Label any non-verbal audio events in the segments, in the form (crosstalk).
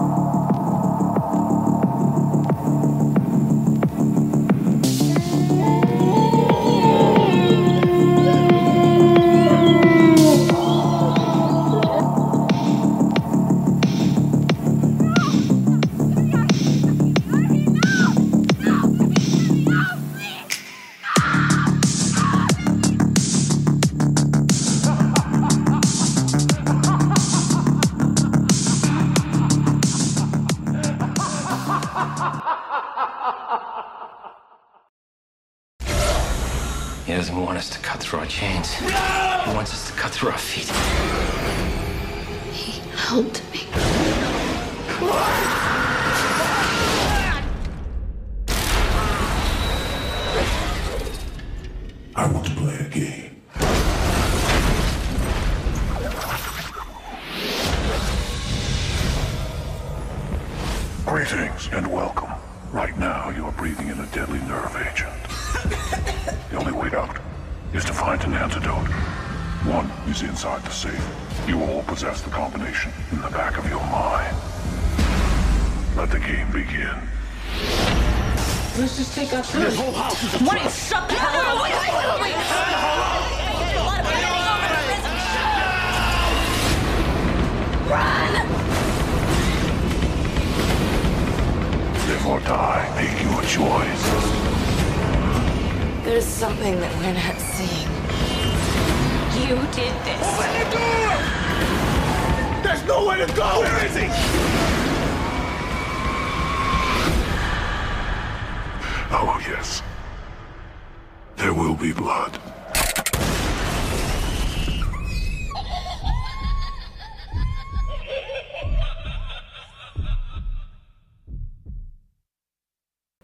He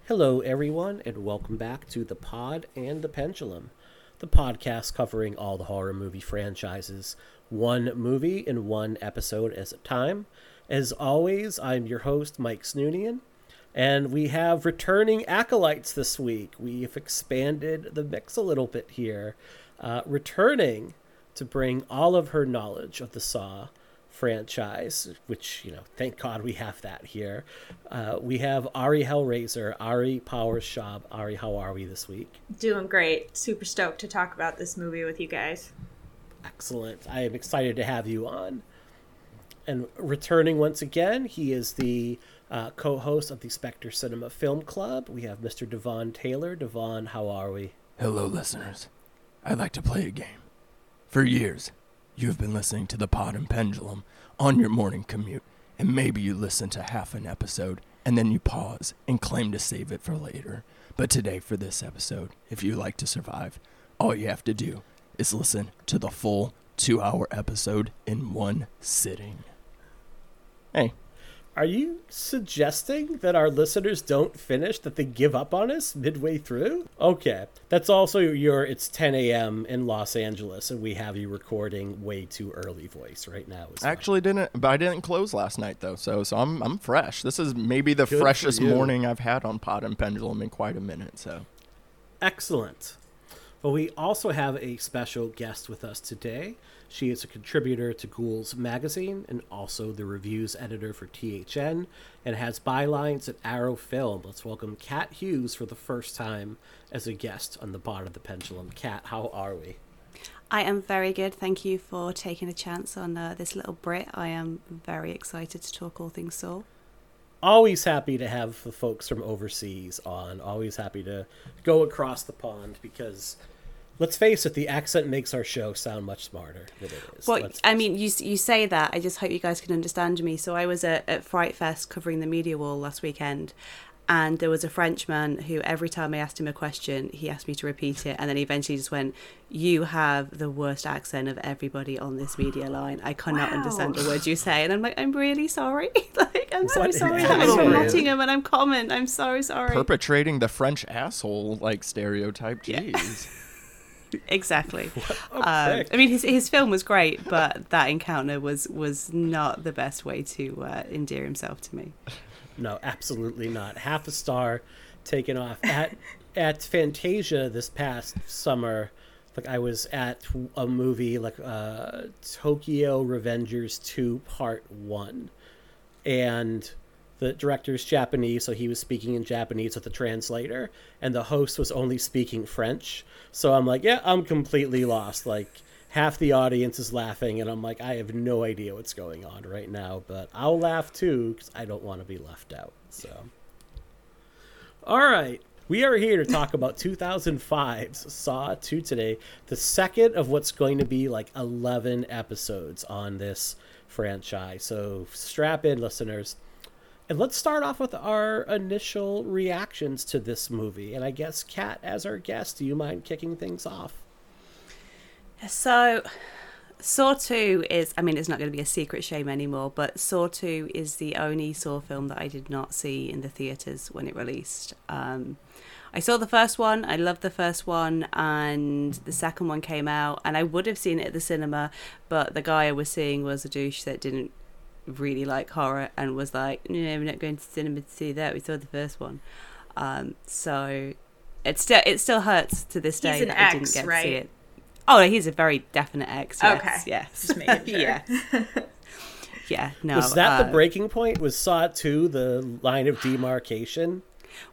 Hello, everyone, and welcome back to The Pod and the Pendulum, the podcast covering all the horror movie franchises, one movie in one episode at a time. As always, I'm your host, Mike Snoonian, and we have returning acolytes this week. We've expanded the mix a little bit here, uh, returning to bring all of her knowledge of the Saw franchise, which, you know, thank God we have that here. Uh, we have Ari Hellraiser, Ari Powers Shab. Ari, how are we this week? Doing great. Super stoked to talk about this movie with you guys. Excellent. I am excited to have you on. And returning once again, he is the uh, co host of the Spectre Cinema Film Club. We have Mr. Devaughn Taylor. Devaughn, how are we? Hello, listeners. I'd like to play a game. For years, you have been listening to the Pod and Pendulum on your morning commute, and maybe you listen to half an episode and then you pause and claim to save it for later. But today, for this episode, if you like to survive, all you have to do is listen to the full two hour episode in one sitting. Hey, Are you suggesting that our listeners don't finish, that they give up on us midway through? Okay. That's also your it's 10 a.m. in Los Angeles, and we have you recording way too early voice right now. I actually didn't, but I didn't close last night though, so so I'm I'm fresh. This is maybe the Good freshest morning I've had on Pod and Pendulum in quite a minute. So Excellent. But we also have a special guest with us today. She is a contributor to Ghouls Magazine and also the reviews editor for THN and has bylines at Arrow Film. Let's welcome Kat Hughes for the first time as a guest on the Pod and the Pendulum. Kat, how are we? I am very good. Thank you for taking a chance on uh, this little Brit. I am very excited to talk all things Saw. Always happy to have the folks from overseas on. Always happy to go across the pond because, let's face it, the accent makes our show sound much smarter than it is. Well, I mean, you you say that. I just hope you guys can understand me. So I was at, at Fright Fest covering the media wall last weekend, and there was a Frenchman who every time I asked him a question, he asked me to repeat it, and then he eventually just went, "You have the worst accent of everybody on this media line. I cannot understand a word you say." And I'm like, "I'm really sorry. (laughs) like, I'm so What sorry. that I'm from that? Nottingham and I'm common. I'm so sorry." perpetrating the French asshole like stereotype. Jeez. (laughs) Exactly. (laughs) Um. I mean, his his film was great, but that encounter was was not the best way to uh, endear himself to me. (laughs) No, absolutely not. Half a star taken off at (laughs) at Fantasia this past summer. Like I was at a movie like uh, Tokyo Revengers Two Part One, and the director's Japanese, so he was speaking in Japanese with the translator, and the host was only speaking French. So I'm like, yeah, I'm completely lost. Like half the audience is laughing, and I'm like, I have no idea what's going on right now, but I'll laugh too because I don't want to be left out. So, all right. We are here to talk about 2005's Saw 2 today, the second of what's going to be like 11 episodes on this franchise. So strap in, listeners. And let's start off with our initial reactions to this movie. And I guess, Kat, as our guest, do you mind kicking things off? So, Saw 2 is, I mean, it's not going to be a secret shame anymore, but Saw 2 is the only Saw film that I did not see in the theatres when it released. Um, I saw the first one, I loved the first one, and the second one came out, and I would have seen it at the cinema, but the guy I was seeing was a douche that didn't really like horror and was like, no, we're not going to cinema to see that. We saw the first one. Um, so it still it still hurts to this day He's that an I didn't ex, get right? to see it. Oh, he's a very definite ex. Yes, Okay. Yes. Just making (laughs) sure. yeah. Yeah. No. was that uh, the breaking point? Was Saw 2 the line of demarcation?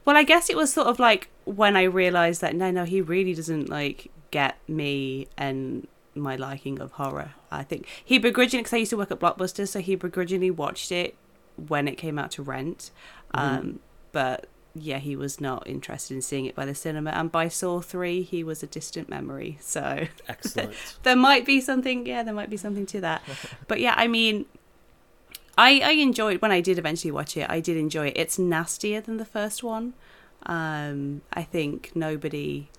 Well, I guess it was sort of like when I realized that no, no, he really doesn't like get me and my liking of horror. I think he begrudgingly, because I used to work at Blockbuster, so he begrudgingly watched it when it came out to rent. Um, but yeah, he was not interested in seeing it by the cinema. And by Saw 3, he was a distant memory. So Excellent. (laughs) there might be something, yeah, there might be something to that. (laughs) but yeah, I mean, I, I enjoyed when I did eventually watch it. I did enjoy it. It's nastier than the first one. Um, I think nobody,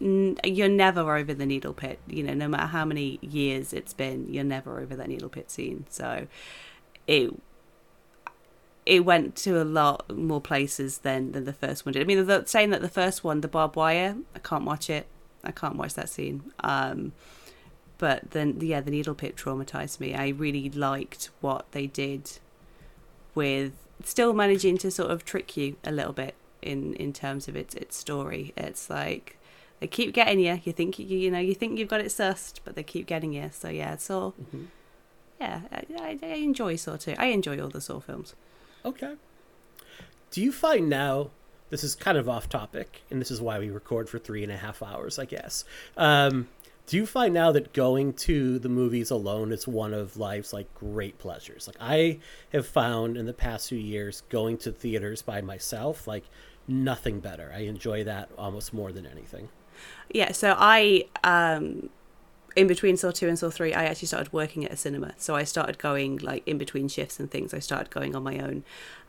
you're never over the needle pit. You know, no matter how many years it's been, you're never over that needle pit scene. So, it it went to a lot more places than than the first one did. I mean, the, saying that the first one, the barbed wire, I can't watch it. I can't watch that scene. Um, but then yeah the needle pit traumatized me i really liked what they did with still managing to sort of trick you a little bit in in terms of its its story it's like they keep getting you you think you you know you think you've got it sussed but they keep getting you so yeah so yeah I, I, I enjoy saw too i enjoy all the saw films Okay. Do you find now, this is kind of off topic, and this is why we record for three and a half hours, I guess. Um, do you find now that going to the movies alone is one of life's like great pleasures? Like I have found in the past few years going to theaters by myself, like nothing better. I enjoy that almost more than anything. Yeah, so I um in between Saw 2 and Saw 3, I actually started working at a cinema. So I started going like in between shifts and things. I started going on my own.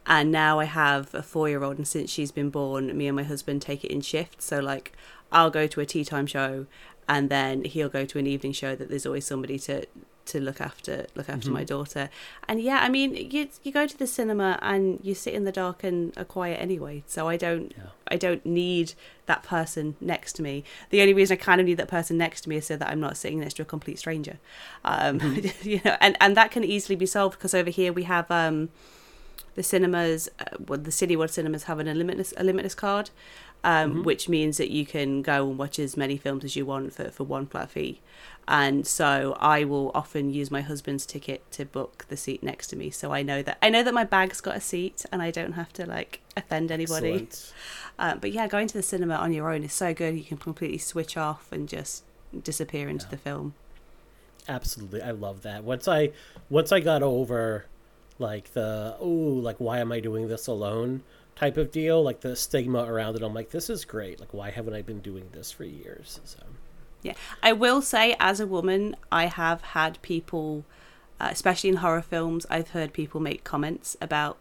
And now I have a 4-year-old and since she's been born, me and my husband take it in shifts. So like I'll go to a tea time show and then he'll go to an evening show that there's always somebody to to look after look after my daughter. And yeah i mean you you go to the cinema and you sit in the dark and are quiet anyway. So i don't i don't need that person next to me. The only reason i kind of need that person next to me is so that i'm not sitting next to a complete stranger. Um (laughs) you know and and that can easily be solved because over here we have um the cinemas, uh, well, the Cineworld cinemas have an limitless a limitless card, um, which means that you can go and watch as many films as you want for, for one flat fee. And so I will often use my husband's ticket to book the seat next to me, so I know that I know that my bag's got a seat, and I don't have to like offend anybody. Uh, but yeah, going to the cinema on your own is so good. You can completely switch off and just disappear into the film. Absolutely, I love that. Once I once I got over like the oh like why am I doing this alone type of deal, like the stigma around it, I'm like this is great. Like why haven't I been doing this for years? So Yeah, I will say, as a woman, I have had people, uh, especially in horror films, I've heard people make comments about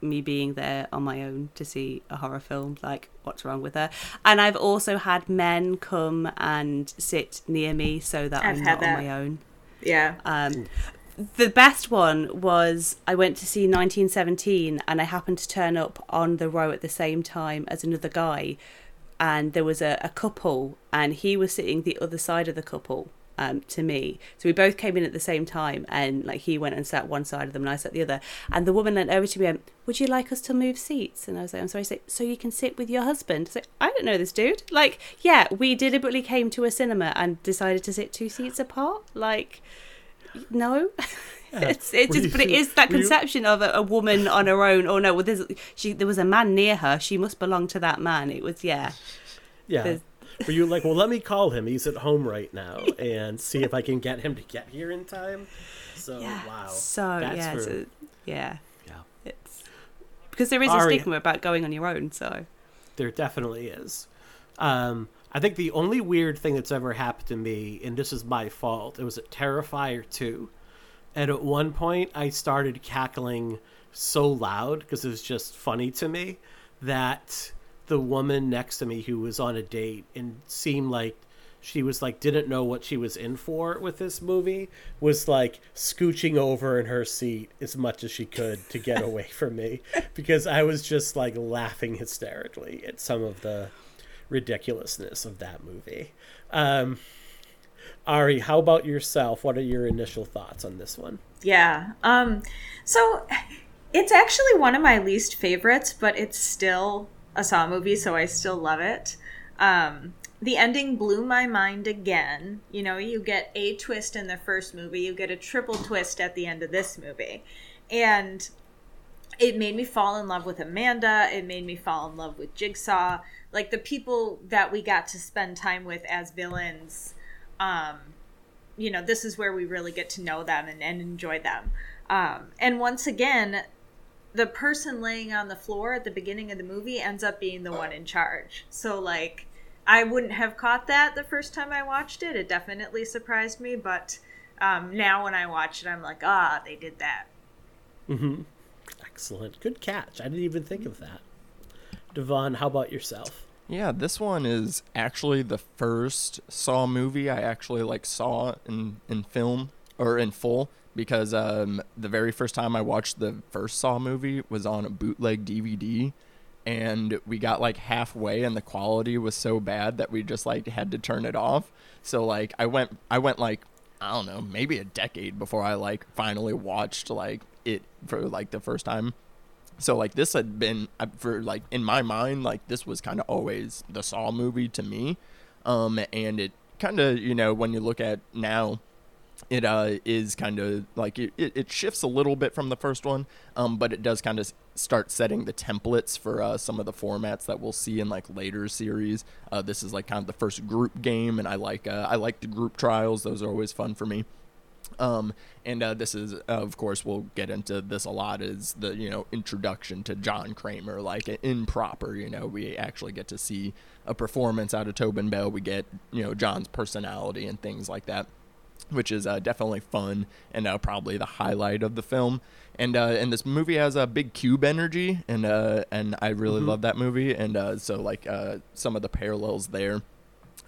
me being there on my own to see a horror film, like what's wrong with her. And I've also had men come and sit near me so that I've I'm had not on my own. Yeah. Um, the best one was I went to see 1917 and I happened to turn up on the row at the same time as another guy. And there was a, a couple, and he was sitting the other side of the couple um, to me. So we both came in at the same time, and like he went and sat one side of them, and I sat the other. And the woman leant over to me and Would you like us to move seats? And I was like, I'm sorry, so, so you can sit with your husband? So I don't know this dude. Like, yeah, we deliberately came to a cinema and decided to sit two seats apart. Like, no (laughs) it's it Were just, but it is that conception of a, a woman on her own. Oh no, well, there's she. There was a man near her. She must belong to that man. It was yeah. Yeah. There's- Were you like, well, let me call him. He's at home right (laughs) now, and see if I can get him to get here in time. So wow. So That's yeah, for- so, yeah, yeah. It's because there is a Ari- stigma about going on your own. So There definitely is. Um, I think the only weird thing that's ever happened to me, and this is my fault, it was at Terrifier 2. And at one point, I started cackling so loud because it was just funny to me that the woman next to me who was on a date and seemed like she was like didn't know what she was in for with this movie was like scooching over in her seat as much as she could to get (laughs) away from me because I was just like laughing hysterically at some of the ridiculousness of that movie. Um, Ari, how about yourself? What are your initial thoughts on this one? Yeah. Um so it's actually one of my least favorites, but it's still a Saw movie, so I still love it. Um the ending blew my mind again. You know, you get a twist in the first movie, you get a triple twist at the end of this movie. And it made me fall in love with Amanda. It made me fall in love with Jigsaw. Like the people that we got to spend time with as villains, um, you know, this is where we really get to know them and, and enjoy them. Um, and once again, the person laying on the floor at the beginning of the movie ends up being the one in charge. So, like, I wouldn't have caught that the first time I watched it. It definitely surprised me, but um, now when I watch it, I'm like, ah, they did that. Mm-hmm. Excellent. Good catch. I didn't even think of that. Devaughn, how about yourself? Yeah, this one is actually the first Saw movie I actually like saw in in film or in full because um the very first time I watched the first Saw movie was on a bootleg DVD and we got like halfway and the quality was so bad that we just like had to turn it off. So like I went I went like I don't know, maybe a decade before I like finally watched like it for like the first time. So like this had been uh, for like in my mind like this was kind of always the Saw movie to me. Um and it kind of, you know, when you look at now it uh is kind of like it, it, shifts a little bit from the first one um but it does kind of start setting the templates for uh, some of the formats that we'll see in like later series. Uh this is like kind of the first group game and i like uh, i like the group trials. Those are always fun for me um and uh, this is uh, of course we'll get into this a lot is the you know introduction to john kramer like improper you know we actually get to see a performance out of tobin bell we get you know john's personality and things like that which is uh, definitely fun and uh, probably the highlight of the film. And uh, and this movie has a big cube energy, and uh, and I really Mhm. love that movie. And uh, so like uh, some of the parallels there.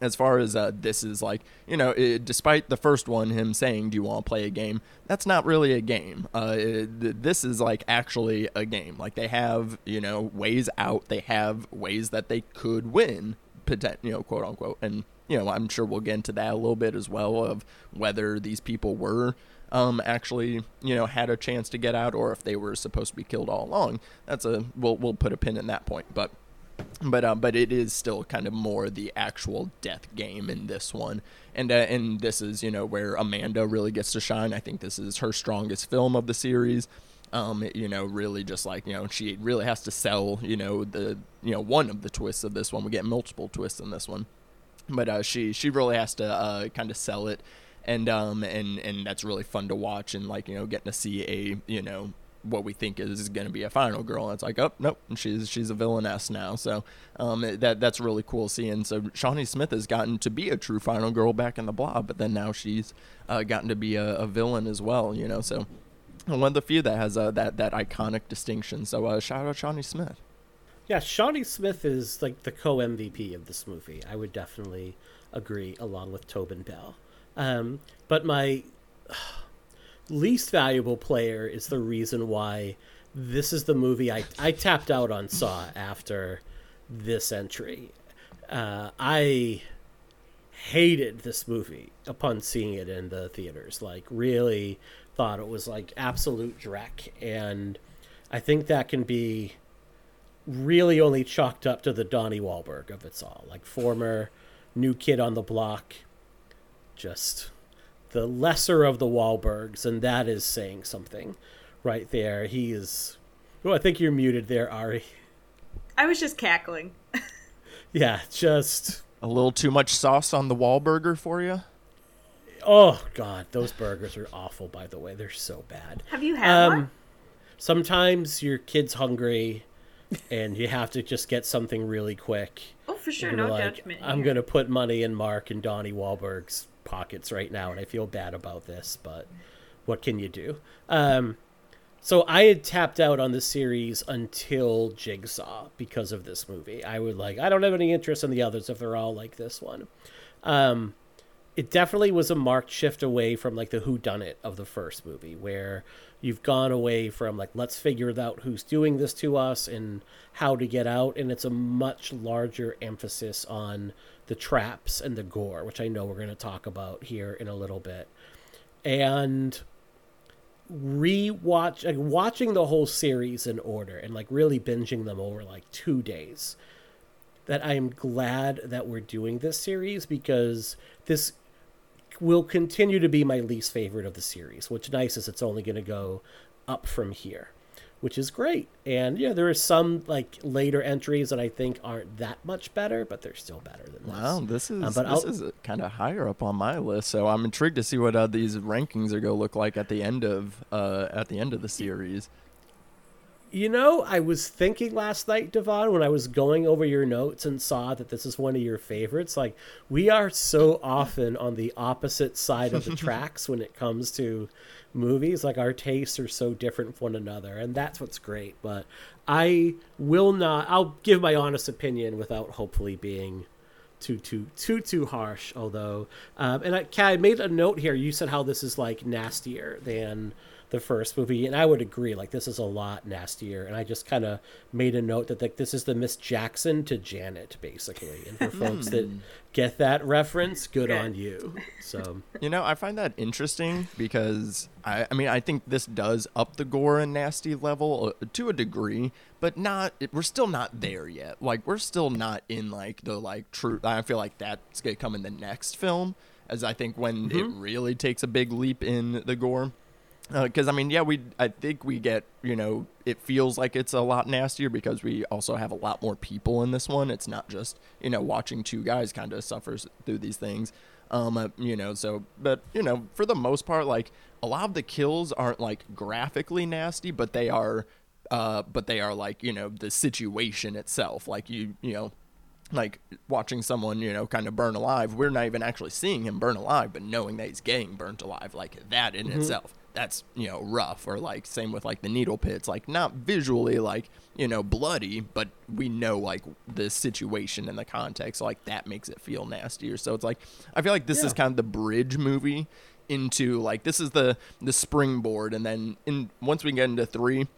As far as uh, this is like, you know, it, despite the first one, him saying, "Do you want to play a game?" That's not really a game. Uh, it- th- this is like actually a game. Like they have, you know, ways out. They have ways that they could win, you know, quote unquote. And you know, I'm sure we'll get into that a little bit as well of whether these people were um, actually, you know, had a chance to get out or if they were supposed to be killed all along. That's a we'll we'll put a pin in that point, but but uh, but it is still kind of more the actual death game in this one, and uh, and this is you know where Amanda really gets to shine. I think this is her strongest film of the series. Um, you know, really just like you know, she really has to sell you know the you know one of the twists of this one. We get multiple twists in this one, but uh, she she really has to uh, kind of sell it, and um and and that's really fun to watch and like you know getting to see a you know what we think is going to be a final girl and it's like oh nope she's she's a villainess now. So um that that's really cool seeing. So Shawnee Smith has gotten to be a true final girl back in the blob but then now she's uh, gotten to be a, a villain as well you know? So one of the few that has uh, that that iconic distinction. So uh, shout out Shawnee Smith. Yeah, Shawnee Smith is like the co MVP of this movie. I would definitely agree, along with Tobin Bell. Um, but my least valuable player is the reason why this is the movie I, I tapped out on Saw after this entry. Uh, I hated this movie upon seeing it in the theaters. Like, really thought it was like absolute dreck. And I think that can be really only chalked up to the Donnie Wahlberg of it all. Like, former new kid on the block, just the lesser of the Wahlbergs, and that is saying something right there. He is. Oh, I think you're muted there, Ari. I was just cackling. (laughs) yeah, just a little too much sauce on the Wahlburger for you. Oh God, those burgers are awful. By the way, they're so bad. Have you had um, one? Sometimes your kid's hungry, and you have to just get something really quick. Oh, for sure, no like, judgment. I'm gonna put money in Mark and Donnie Wahlberg's pockets right now, and I feel bad about this, but what can you do? Um, so I had tapped out on the series until Jigsaw because of this movie. I would like I don't have any interest in the others if they're all like this one. Um, it definitely was a marked shift away from like the who done it of the first movie where you've gone away from like let's figure out who's doing this to us and how to get out and it's a much larger emphasis on the traps and the gore which i know we're going to talk about here in a little bit. And rewatch like watching the whole series in order and like really binging them over like two days that i'm glad that we're doing this series because this will continue to be my least favorite of the series which nice is it's only going to go up from here which is great. And yeah, there are some like later entries that I think aren't that much better, but they're still better than this. Wow, this is uh, but this I'll, is kind of higher up on my list. So I'm intrigued to see what uh, these rankings are going to look like at the end of uh, at the end of the series. You know, I was thinking last night, Devaughn, when I was going over your notes and saw that this is one of your favorites. Like, we are so often on the opposite side of the (laughs) tracks when it comes to movies. Like our tastes are so different from one another, and that's what's great. But I will not. I'll give my honest opinion without hopefully being too too too too harsh. Although, um, and I, I made a note here. You said how this is like nastier than the first movie, and I would agree. Like this is a lot nastier, and I just kind of made a note that like this is the Miss Jackson to Janet, basically. And for folks that hmm. get that reference, good on you. So you know, I find that interesting because I, I mean, I think this does up the gore and nasty level uh, to a degree, but not. We're still not there yet. Like we're still not in like the like true. I feel like that's gonna come in the next film as I think when mm-hmm. it really takes a big leap in the gore because uh, I mean, yeah, we I think we get you know it feels like it's a lot nastier because we also have a lot more people in this one. It's not just you know watching two guys kind of suffers through these things, um, uh, you know. So, but you know, for the most part, like a lot of the kills aren't like graphically nasty, but they are, uh, but they are like you know the situation itself. Like you you know like watching someone, you know, kind of burn alive. We're not even actually seeing him burn alive, but knowing that he's getting burnt alive, like that in mm-hmm. itself that's you know rough or like same with like the needle pits like not visually like you know bloody but we know like the situation and the context like that makes it feel nastier so it's like i feel like this yeah. is kind of the bridge movie into like this is the the springboard and then in once we get into three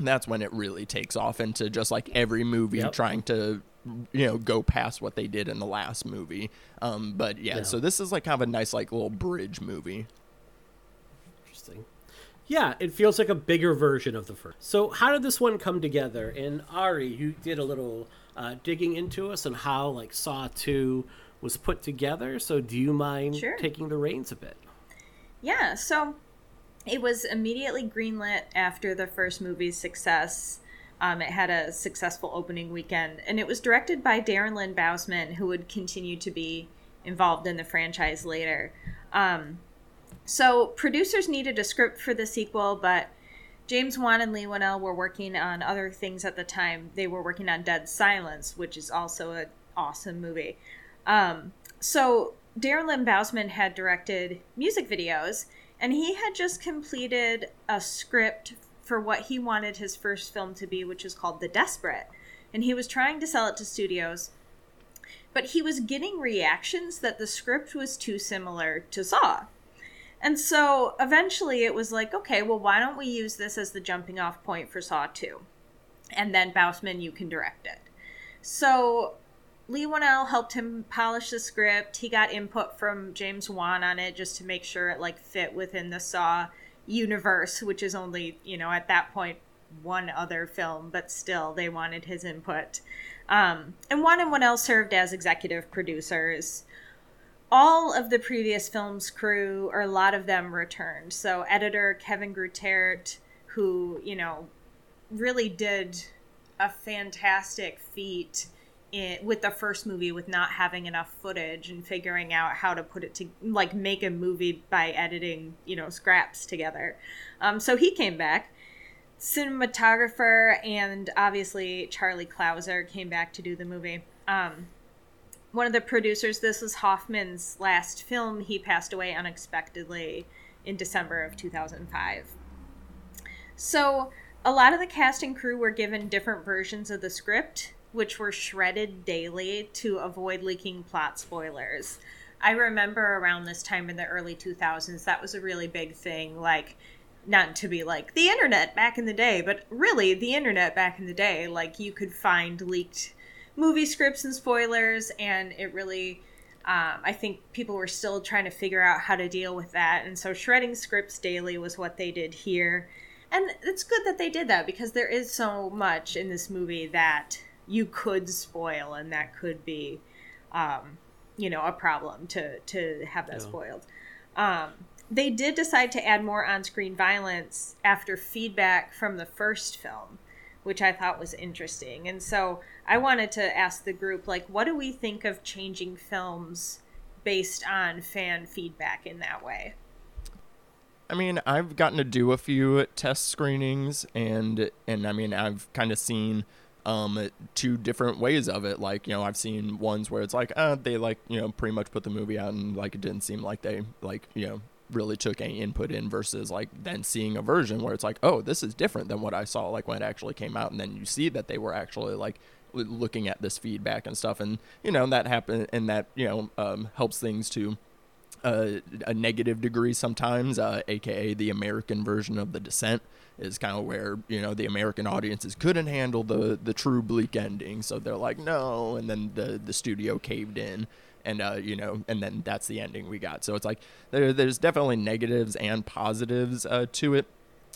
that's when it really takes off into just like every movie yep. trying to you know go past what they did in the last movie um but yeah, yeah, so this is like kind of a nice like little bridge movie interesting. Yeah, it feels like a bigger version of the first. So, how did this one come together? And Ari, you did a little uh, digging into us and how like Saw Two was put together. So, do you mind sure. taking the reins a bit? Yeah. So, it was immediately greenlit after the first movie's success. Um, it had a successful opening weekend, and it was directed by Darren Lynn Bousman, who would continue to be involved in the franchise later. Um, so producers needed a script for the sequel, but James Wan and Leigh Whannell were working on other things at the time. They were working on Dead Silence, which is also an awesome movie. Um, so Darren Lynn Bousman had directed music videos, and he had just completed a script for what he wanted his first film to be, which is called The Desperate. And he was trying to sell it to studios, but he was getting reactions that the script was too similar to Saw. And so eventually it was like, okay, well, why don't we use this as the jumping off point for Saw 2? And then Bousman, you can direct it. So Leigh Whannell helped him polish the script. He got input from James Wan on it just to make sure it like fit within the Saw universe, which is only, you know, at that point one other film, but still they wanted his input. Um, and Wan and Whannell served as executive producers all of the previous film's crew, or a lot of them, returned. So editor Kevin Grutert, who you know really did a fantastic feat in, with the first movie with not having enough footage and figuring out how to put it to like make a movie by editing you know scraps together. Um, so he came back. Cinematographer and obviously charlie clouser came back to do the movie. Um, one of the producers this was hoffman's last film he passed away unexpectedly in december of 2005 so a lot of the cast and crew were given different versions of the script, which were shredded daily to avoid leaking plot spoilers. I remember around this time in the early 2000s, that was a really big thing. Like, not to be like the internet back in the day, but really the internet back in the day. Like, you could find leaked movie scripts and spoilers, and it really. Um, I think people were still trying to figure out how to deal with that. And so, shredding scripts daily was what they did here and it's good that they did that because there is so much in this movie that you could spoil and that could be um, you know a problem to to have that yeah. spoiled um, they did decide to add more on-screen violence after feedback from the first film which i thought was interesting and so i wanted to ask the group like what do we think of changing films based on fan feedback in that way I mean, I've gotten to do a few test screenings, and and I mean, I've kind of seen um two different ways of it. Like, you know, I've seen ones where it's like, uh, they like, you know, pretty much put the movie out, and like it didn't seem like they like, you know, really took any input in versus like then seeing a version where it's like, oh, this is different than what I saw like when it actually came out, and then you see that they were actually like looking at this feedback and stuff, and you know that happened, and that you know um, helps things to a, a negative degree sometimes, uh, aka the American version of The Descent, is kind of where you know the American audiences couldn't handle the the true bleak ending, so they're like no, and then the the studio caved in, and uh, you know, and then that's the ending we got. So it's like there, there's definitely negatives and positives uh, to it,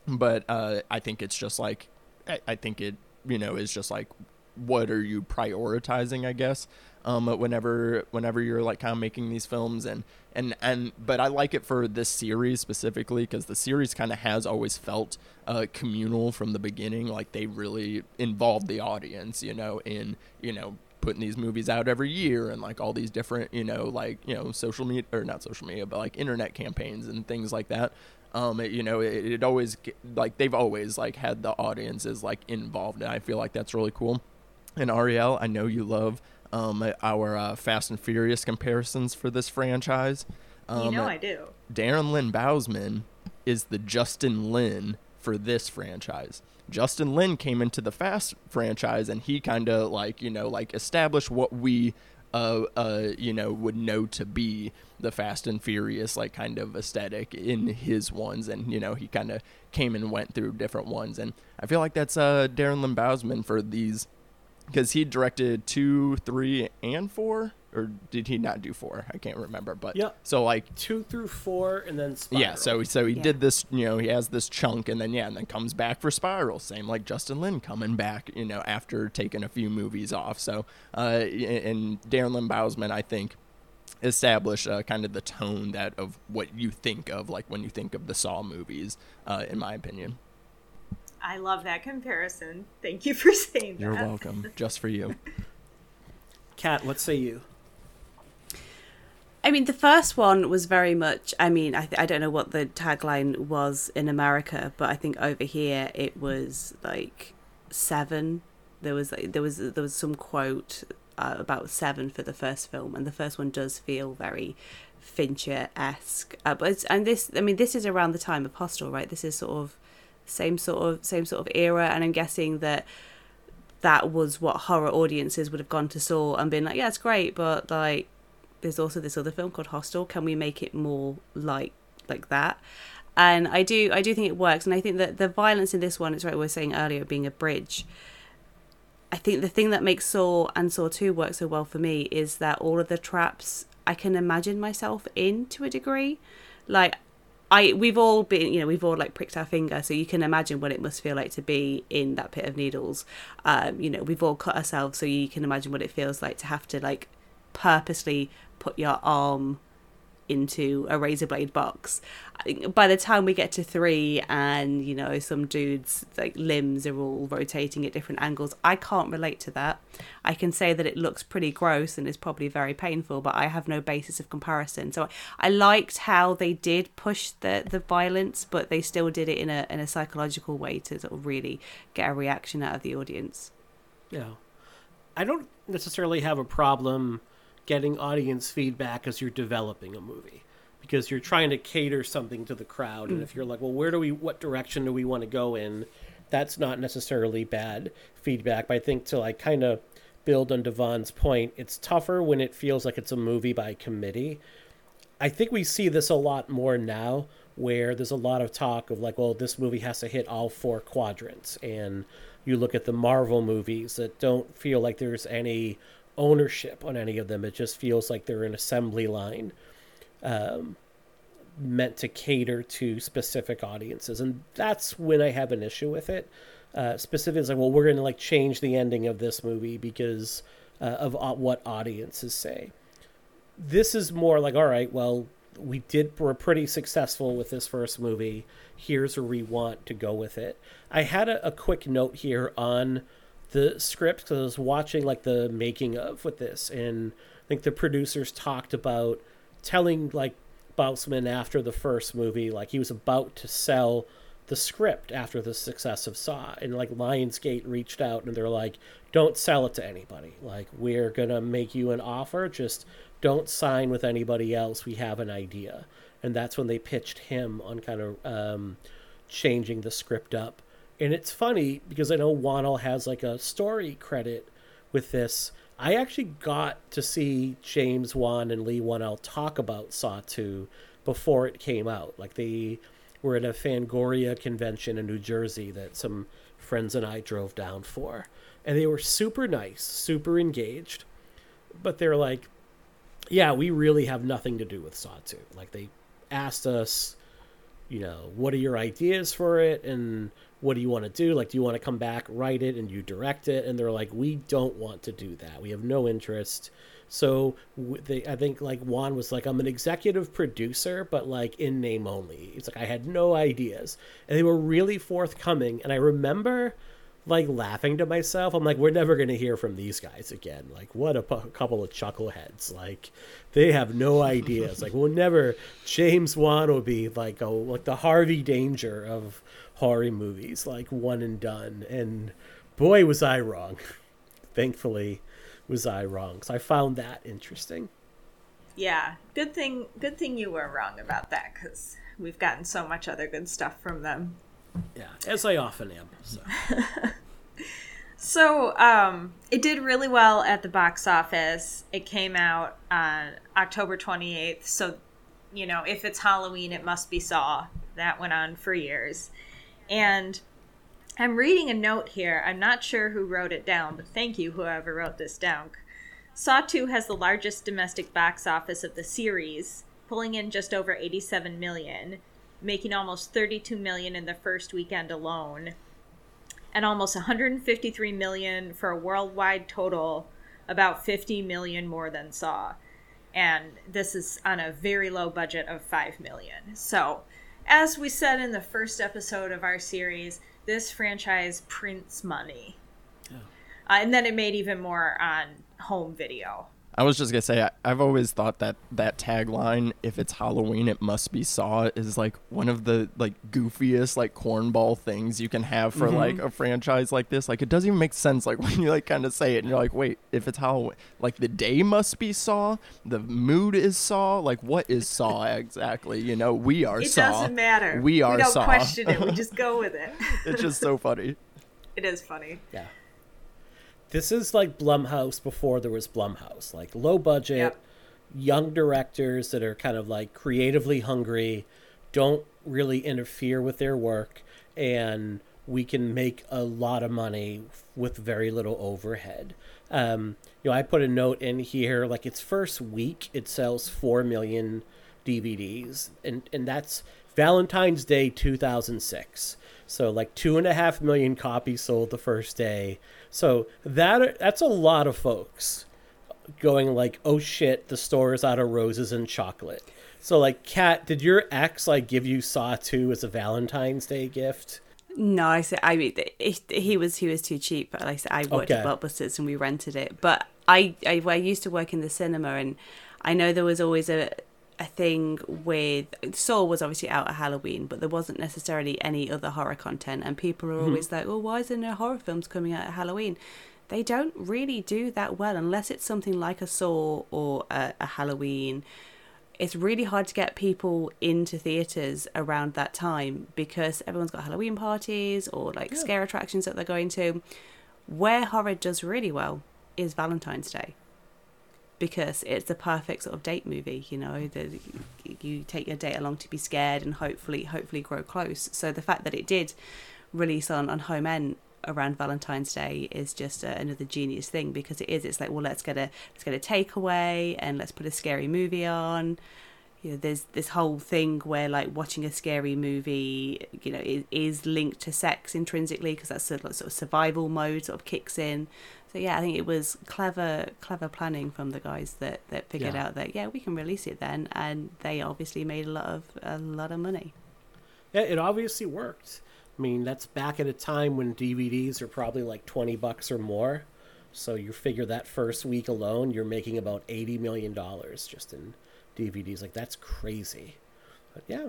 but uh, I think it's just like I, I think it you know is just like what are you prioritizing, I guess um, whenever whenever you're like kind of making these films and and and but I like it for this series specifically because the series kind of has always felt uh, communal from the beginning like they really involved the audience you know in you know putting these movies out every year and like all these different you know like you know social media or not social media but like internet campaigns and things like that um it, you know it, it always like they've always like had the audiences like involved and i feel like that's really cool and ariel i know you love um, our uh, Fast and Furious comparisons for this franchise. Um, you know I do. Darren Lynn Bousman is the Justin Lin for this franchise. Justin Lin came into the Fast franchise and he kind of like, you know, like established what we uh, uh, you know, would know to be the Fast and Furious like kind of aesthetic in his ones, and you know, he kind of came and went through different ones, and I feel like that's uh Darren Lynn Bousman for these because he directed two, three, and four, or did he not do four? I can't remember. But yeah, so like two through four, and then Spiral. yeah. So so he yeah. did this. You know, he has this chunk, and then yeah, and then comes back for Spiral. Same like Justin Lin coming back. You know, after taking a few movies off. So uh, and Darren Lynn Bousman, I think establish uh, kind of the tone that of what you think of like when you think of the Saw movies, uh, in my opinion. I love that comparison. Thank you for saying that. You're welcome. Just for you. Kat, what say you? I mean, the first one was very much. I mean, I th- I don't know what the tagline was in America, but I think over here it was like seven. There was like, there was there was some quote uh, about seven for the first film, and the first one does feel very Fincher esque. Uh, but and this, I mean, this is around the time of Hostel, right? This is sort of same sort of same sort of era, and I'm guessing that that was what horror audiences would have gone to saw and been like, yeah, it's great, but like, there's also this other film called Hostel. Can we make it more like like that? And I do I do think it works, and I think that the violence in this one, it's right we were saying earlier, being a bridge. I think the thing that makes Saw and Saw 2 work so well for me is that all of the traps I can imagine myself in to a degree. Like I we've all been you know we've all like pricked our finger so you can imagine what it must feel like to be in that pit of needles um you know we've all cut ourselves so you can imagine what it feels like to have to like purposely put your arm into a razor blade box. By the time we get to three, and you know some dudes like limbs are all rotating at different angles, I can't relate to that. I can say that it looks pretty gross and is probably very painful, but I have no basis of comparison. So I liked how they did push the the violence, but they still did it in a in a psychological way to sort of really get a reaction out of the audience. Yeah. I don't necessarily have a problem getting audience feedback as you're developing a movie. Because you're trying to cater something to the crowd and if you're like well where do we what direction do we want to go in? That's not necessarily bad feedback but i think to like kind of build on devaughn's point it's tougher when it feels like it's a movie by committee. I think we see this a lot more now where there's a lot of talk of like well this movie has to hit all four quadrants and you look at the marvel movies that don't feel like there's any ownership on any of them it just feels like they're an assembly line um, meant to cater to specific audiences, and that's when I have an issue with it. Uh, specifically, it's like, well, we're going to like change the ending of this movie because uh, of uh, what audiences say. This is more like, all right, well, we did we're pretty successful with this first movie. Here's where we want to go with it. I had a, a quick note here on the script because I was watching like the making of with this, and I think the producers talked about telling like Bousman after the first movie, like he was about to sell the script after the success of Saw, and like Lionsgate reached out and they're like, "Don't sell it to anybody. Like we're gonna make you an offer, just don't sign with anybody else. We have an idea." And that's when they pitched him on kind of um, changing the script up. And it's funny because I know Whannell has like a story credit with this. I actually got to see James Wan and Leigh Whannell talk about Saw 2 before it came out. Like they were at a Fangoria convention in New Jersey that some friends and I drove down for. And they were super nice, super engaged. But they're like, yeah, we really have nothing to do with Saw 2. Like they asked us, you know, what are your ideas for it and what do you want to do? Like, do you want to come back, write it, and you direct it? And they're like, we don't want to do that. We have no interest. So they, I think like Wan was like, I'm an executive producer, but like in name only. It's like I had no ideas, and they were really forthcoming. And I remember like laughing to myself. I'm like, we're never gonna hear from these guys again. Like, what a couple of chuckleheads. Like, they have no ideas. like, we'll never. James Wan will be like a like the Harvey Danger of horror movies, like one and done. And boy, was I wrong. (laughs) Thankfully, was I wrong. So I found that interesting. Yeah, good thing. Good thing you were wrong about that because we've gotten so much other good stuff from them. Yeah, as I often am. So. (laughs) So um, it did really well at the box office. It came out on October 28th. So, you know, if it's Halloween, it must be Saw. That went on for years. And I'm reading a note here. I'm not sure who wrote it down, but thank you, whoever wrote this down. Saw 2 has the largest domestic box office of the series, pulling in just over 87 million, making almost 32 million in the first weekend alone and almost 153 million for a worldwide total, about 50 million more than Saw. And this is on a very low budget of 5 million. So, as we said in the first episode of our series, this franchise prints money. Uh, and then it made even more on home video. I was just gonna say I, I've always thought that that tagline, "If it's Halloween, it must be Saw," is like one of the like goofiest like cornball things you can have for Mhm. like a franchise like this. Like it doesn't even make sense. Like (laughs) when you like kind of say it and you're like, wait, if it's Halloween, like the day must be Saw, the mood is Saw. Like what is Saw (laughs) exactly? You know, we are It Saw. doesn't matter. We are We don't Saw. question it. We just go with it. (laughs) it's just so funny. It is funny. Yeah. This is like Blumhouse before there was Blumhouse. Like low budget, Yep. young directors that are kind of like creatively hungry, don't really interfere with their work, and we can make a lot of money with very little overhead. Um, you know, I put a note in here like its first week, it sells four million DVDs, and and that's Valentine's Day 2006. So like two and a half million copies sold the first day. So that that's a lot of folks going like, oh shit, the store is out of roses and chocolate. So, like, Kat, did your ex like give you Saw Two as a Valentine's Day gift? No, I said I mean he, he was he was too cheap. Like I said, I worked Okay. at Blockbusters and we rented it. But I, I I used to work in the cinema and I know there was always a a thing with Saw was obviously out at Halloween, but there wasn't necessarily any other horror content. And people are mm-hmm. always like, "Oh, why isn't there horror films coming out at Halloween?" They don't really do that well unless it's something like a Saw or a, a Halloween it's really hard to get people into theaters around that time because everyone's got Halloween parties or like scare attractions that they're going to. Where horror does really well is Valentine's Day because it's the perfect sort of date movie. You know, the, you take your date along to be scared and hopefully, hopefully grow close. So the fact that it did release on on home end around Valentine's Day is just uh, another genius thing because it is. It's like, well, let's get a let's get a takeaway and let's put a scary movie on. You know, there's this whole thing where like watching a scary movie, you know, is, is linked to sex intrinsically because that's a sort of survival mode sort of kicks in. So yeah, I think it was clever, clever planning from the guys that that figured Yeah. out that yeah, we can release it then, and they obviously made a lot of a lot of money. Yeah, it obviously worked. I mean, that's back at a time when DVDs are probably like 20 bucks or more. So you figure that first week alone, you're making about $80 million just in DVDs. Like, that's crazy. But yeah.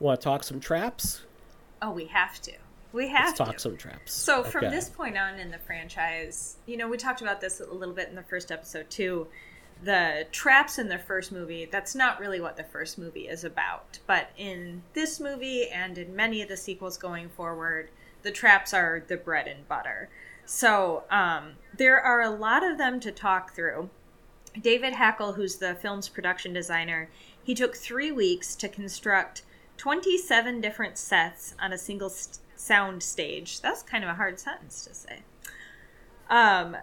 Want to talk some traps? Oh, we have to. We have Let's talk some traps. So from this point on in the franchise, you know, we talked about this a little bit in the first episode too. The traps in the first movie, that's not really what the first movie is about. But in this movie and in many of the sequels going forward, the traps are the bread and butter. So um, there are a lot of them to talk through. David Hackl, who's the film's production designer, he took three weeks to construct 27 different sets on a single st- sound stage. That's kind of a hard sentence to say. Um,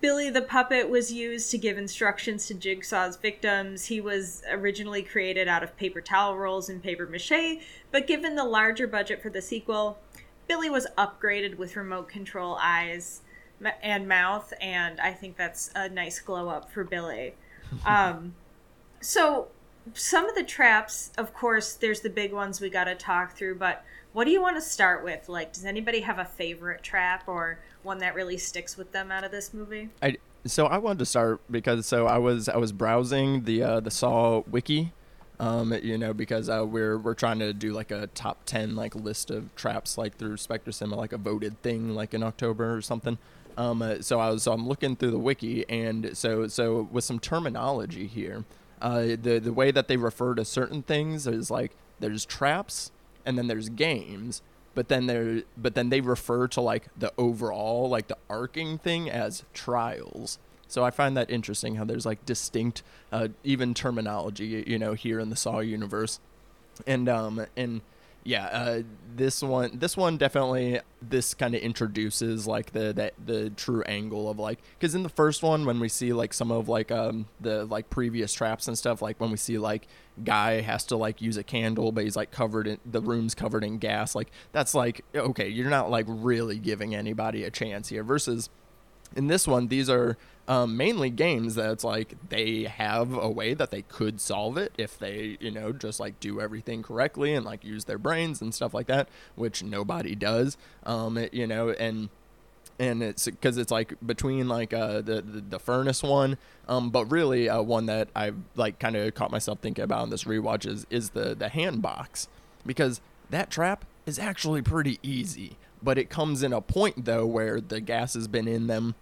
Billy the puppet was used to give instructions to Jigsaw's victims. He was originally created out of paper towel rolls and paper mache, but given the larger budget for the sequel, Billy was upgraded with remote control eyes and mouth, and I think that's a nice glow up for Billy. (laughs) Um, so, some of the traps, of course, there's the big ones we got to talk through, but what do you want to start with? Like, does anybody have a favorite trap or one that really sticks with them out of this movie? I so I wanted to start because so I was I was browsing the uh, the Saw wiki, um, you know, because uh, we're we're trying to do like a top ten like list of traps like through Spectre like a voted thing like in October or something. Um, uh, so I was so I'm looking through the wiki and so so with some terminology here, uh, the the way that they refer to certain things is like there's traps and then there's games but then there but then they refer to like the overall like the arcing thing as trials. So i find that interesting how there's like distinct uh, even terminology you know here in the saw universe. And um and yeah uh this one this one definitely this kind of introduces like the that the true angle of like because in the first one when we see like some of like um the like previous traps and stuff like when we see like guy has to like use a candle but he's like covered in the room's covered in gas like that's like okay you're not like really giving anybody a chance here versus in this one these are um, mainly games that's like they have a way that they could solve it if they you know just like do everything correctly and like use their brains and stuff like that which nobody does. Um it- you know and and it's because it's like between like uh the the, the furnace one um but really uh, one that i like kind of caught myself thinking about in this rewatch is is the the hand box. Because that trap is actually pretty easy but it comes in a point though where the gas has been in them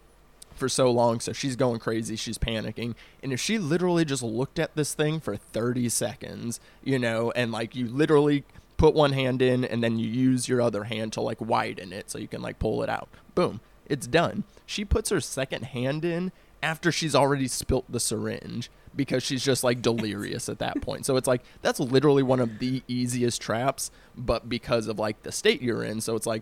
for so long so she's going crazy she's panicking. And if she literally just looked at this thing for 30 seconds you know and like you literally put one hand in and then you use your other hand to like widen it so you can like pull it out. Boom. It's done. She puts her second hand in after she's already spilt the syringe because she's just like delirious at that point. So it's like that's literally one of the easiest traps but because of like the state you're in so it's like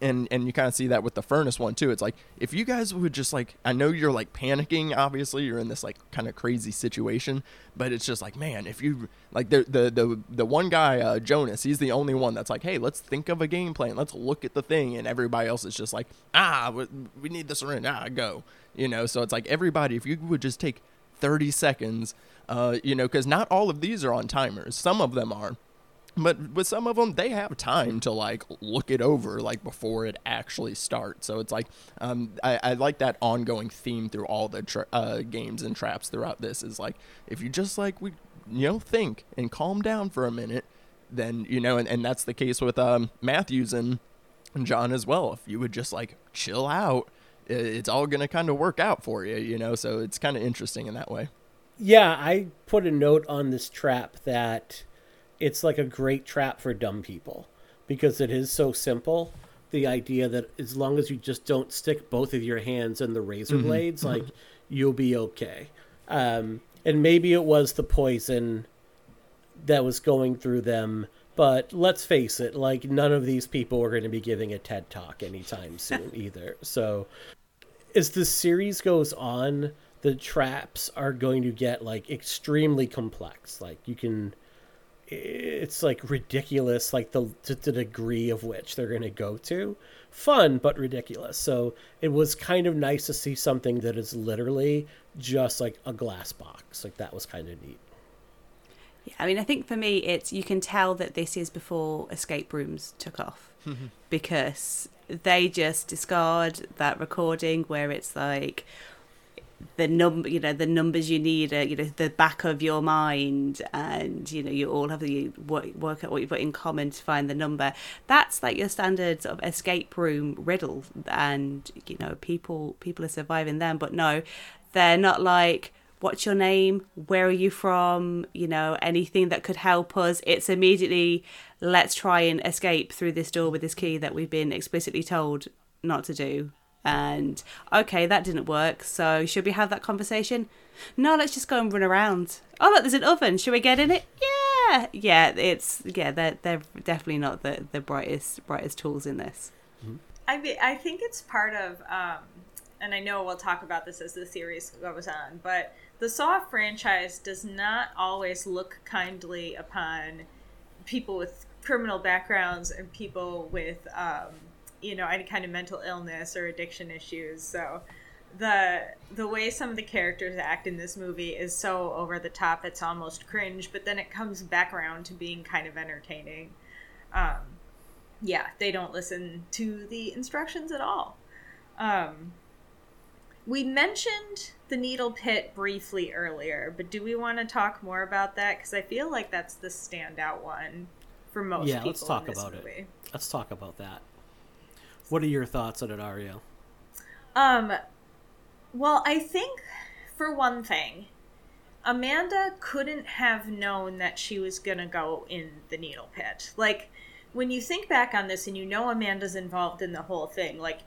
and and you kind of see that with the furnace one too it's like if you guys would just like i know you're like panicking obviously you're in this like kind of crazy situation but it's just like man if you like the the the, the one guy uh, jonas he's the only one that's like hey let's think of a game plan let's look at the thing and everybody else is just like ah we, we need this syringe ah go you know so it's like everybody if you would just take 30 seconds, uh, you know, because not all of these are on timers. Some of them are. But with some of them, they have time to like look it over like before it actually starts. So it's like um, I, I like that ongoing theme through all the tra- uh, games and traps throughout this. Is like if you just like we you know think and calm down for a minute, then you know, and, and that's the case with um, Matthews and John as well. If you would just like chill out, it's all gonna kind of work out for you, you know. So it's kind of interesting in that way. Yeah, I put a note on this trap that it's like a great trap for dumb people because it is so simple. The idea that as long as you just don't stick both of your hands in the razor Mm-hmm. blades, like you'll be okay. Um, and maybe it was the poison that was going through them. But let's face it, like none of these people are going to be giving a TED talk anytime (laughs) soon either. So as the series goes on, the traps are going to get like extremely complex. Like you can it's like ridiculous like the to the degree of which they're going to go to. Fun but ridiculous. So it was kind of nice to see something that is literally just like a glass box. Like that was kind of neat. Yeah, I mean, I think for me, it's you can tell that this is before escape rooms took off. (laughs) Because they just discard that recording where it's like the number, you know, the numbers you need, are, you know, the back of your mind, and you know, you all have to work, work out what you've got in common to find the number. That's like your standard sort of escape room riddle, and you know, people people are surviving them, but no, they're not like what's your name? Where are you from? You know anything that could help us? It's immediately let's try and escape through this door with this key that we've been explicitly told not to do and okay that didn't work so should we have that conversation? No let's just go and run around. Oh look there's an oven. Should we get in it? Yeah. Yeah it's yeah they're, they're definitely not the, the brightest brightest tools in this. I mean, I think it's part of, um, and I know we'll talk about this as the series goes on, but the Saw franchise does not always look kindly upon people with criminal backgrounds and people with, um, you know, any kind of mental illness or addiction issues. So the the way some of the characters act in this movie is so over the top, it's almost cringe. But then it comes back around to being kind of entertaining. Um, yeah, they don't listen to the instructions at all. Um, we mentioned the needle pit briefly earlier, but do we want to talk more about that? Because I feel like that's the standout one for most yeah people. let's talk about movie. it let's talk about that what are your thoughts on it Ariel Um, well, I think for one thing, Amanda couldn't have known that she was gonna go in the needle pit. Like, when you think back on this and you know Amanda's involved in the whole thing, like,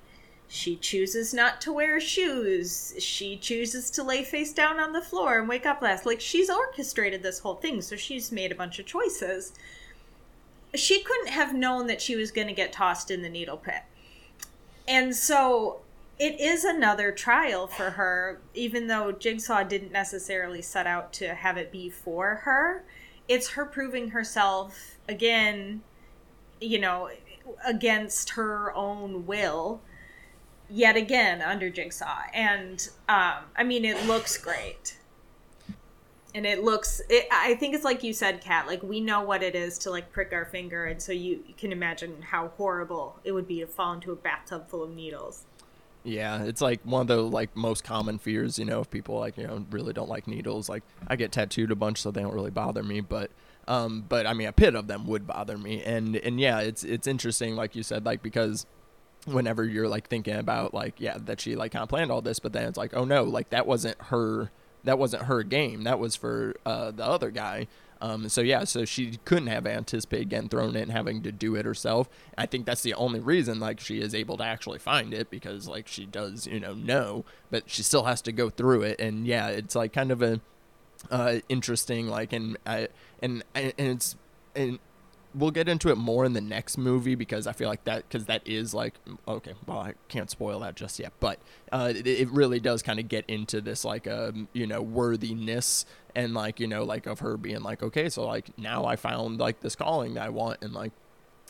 she chooses not to wear shoes. She chooses to lay face down on the floor and wake up last. Like, she's orchestrated this whole thing, so she's made a bunch of choices. She couldn't have known that she was going to get tossed in the needle pit. And so it is another trial for her, even though Jigsaw didn't necessarily set out to have it be for her. It's her proving herself again, you know, against her own will, yet again under Jigsaw. And um, I mean, it looks great. And it looks, it, I think it's like you said, Kat, like we know what it is to like prick our finger. And so you, you can imagine how horrible it would be to fall into a bathtub full of needles. Yeah, it's like one of the like most common fears, you know, if people like, you know, really don't like needles. Like I get tattooed a bunch so they don't really bother me, but um but I mean a pit of them would bother me. And and yeah, it's it's interesting like you said like because whenever you're like thinking about like yeah, that she like kind of planned all this, but then it's like, "Oh no, like that wasn't her that wasn't her game. That was for uh the other guy." Um, so yeah, so she couldn't have anticipated getting thrown in, having to do it herself. I think that's the only reason like she is able to actually find it because like she does, you know, know, but she still has to go through it. And yeah, it's like kind of a uh, interesting like and I and and it's and we'll get into it more in the next movie because I feel like that because that is like okay well I can't spoil that just yet but uh, it, it really does kind of get into this like um you know worthiness and like you know like of her being like okay so like now I found like this calling that I want and like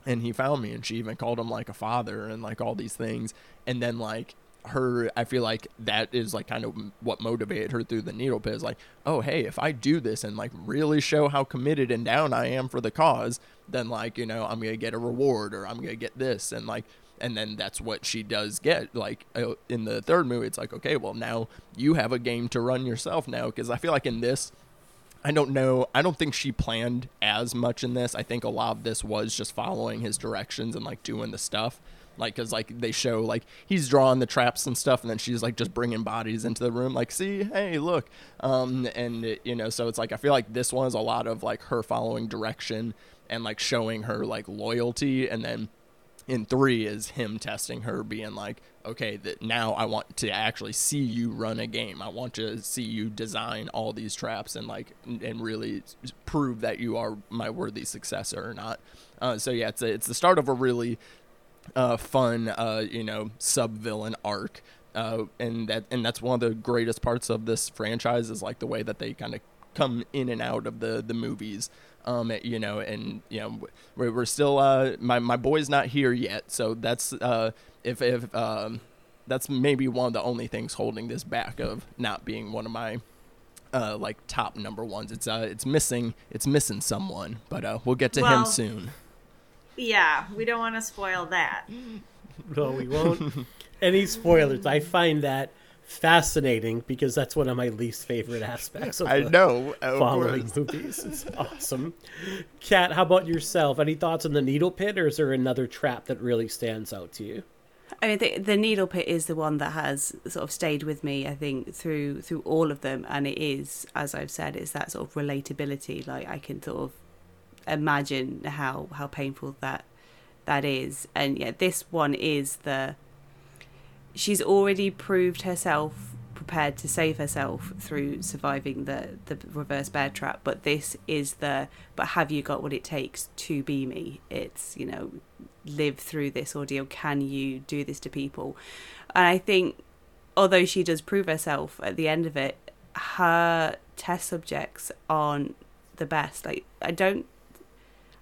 and he found me and she even called him like a father and like all these things. And then like her i feel like that is like kind of what motivated her through the needle pit is like oh hey if i do this and like really show how committed and down i am for the cause then like you know i'm gonna get a reward or i'm gonna get this and like and then that's what she does get like uh, in the third movie it's like okay well now you have a game to run yourself now because i feel like in this I don't know. I don't think she planned as much in this. I think a lot of this was just following his directions and like doing the stuff. Like, cause like they show like he's drawing the traps and stuff, and then she's like just bringing bodies into the room. Like, see, hey, look, um, and it, you know, so it's like I feel like this one is a lot of like her following direction and like showing her like loyalty, and then in three is him testing her, being like, okay, that now I want to actually see you run a game. I want to see you design all these traps and like and really prove that you are my worthy successor or not. Uh, so yeah, it's a, it's the start of a really uh, fun, uh, you know, sub villain arc. Uh, and that and that's one of the greatest parts of this franchise is like the way that they kind of come in and out of the the movies um, you know, and you know, we're, we're still uh, my my boy's not here yet, so that's uh, if if um, that's maybe one of the only things holding this back of not being one of my uh, like top number ones. It's uh, it's missing it's missing someone, but uh, we'll get to Well- him soon. Yeah, we don't want to spoil that. (laughs) No, we won't. Any spoilers? I find that fascinating because that's one of my least favorite aspects of I the know, of following course. (laughs) movies. It's awesome. Kat, how about yourself? Any thoughts on the needle pit, or is there another trap that really stands out to you? I mean, the, the needle pit is the one that has sort of stayed with me. I think through through all of them, and it is, as I've said, it's that sort of relatability. Like I can sort of imagine how how painful that that is, and yeah, this one is the. She's already proved herself prepared to save herself through surviving the the reverse bear trap, but this is the. But have you got what it takes to be me? It's you know live through this ordeal? Can you do this to people? And I think, although she does prove herself at the end of it, her test subjects aren't the best. Like, I don't,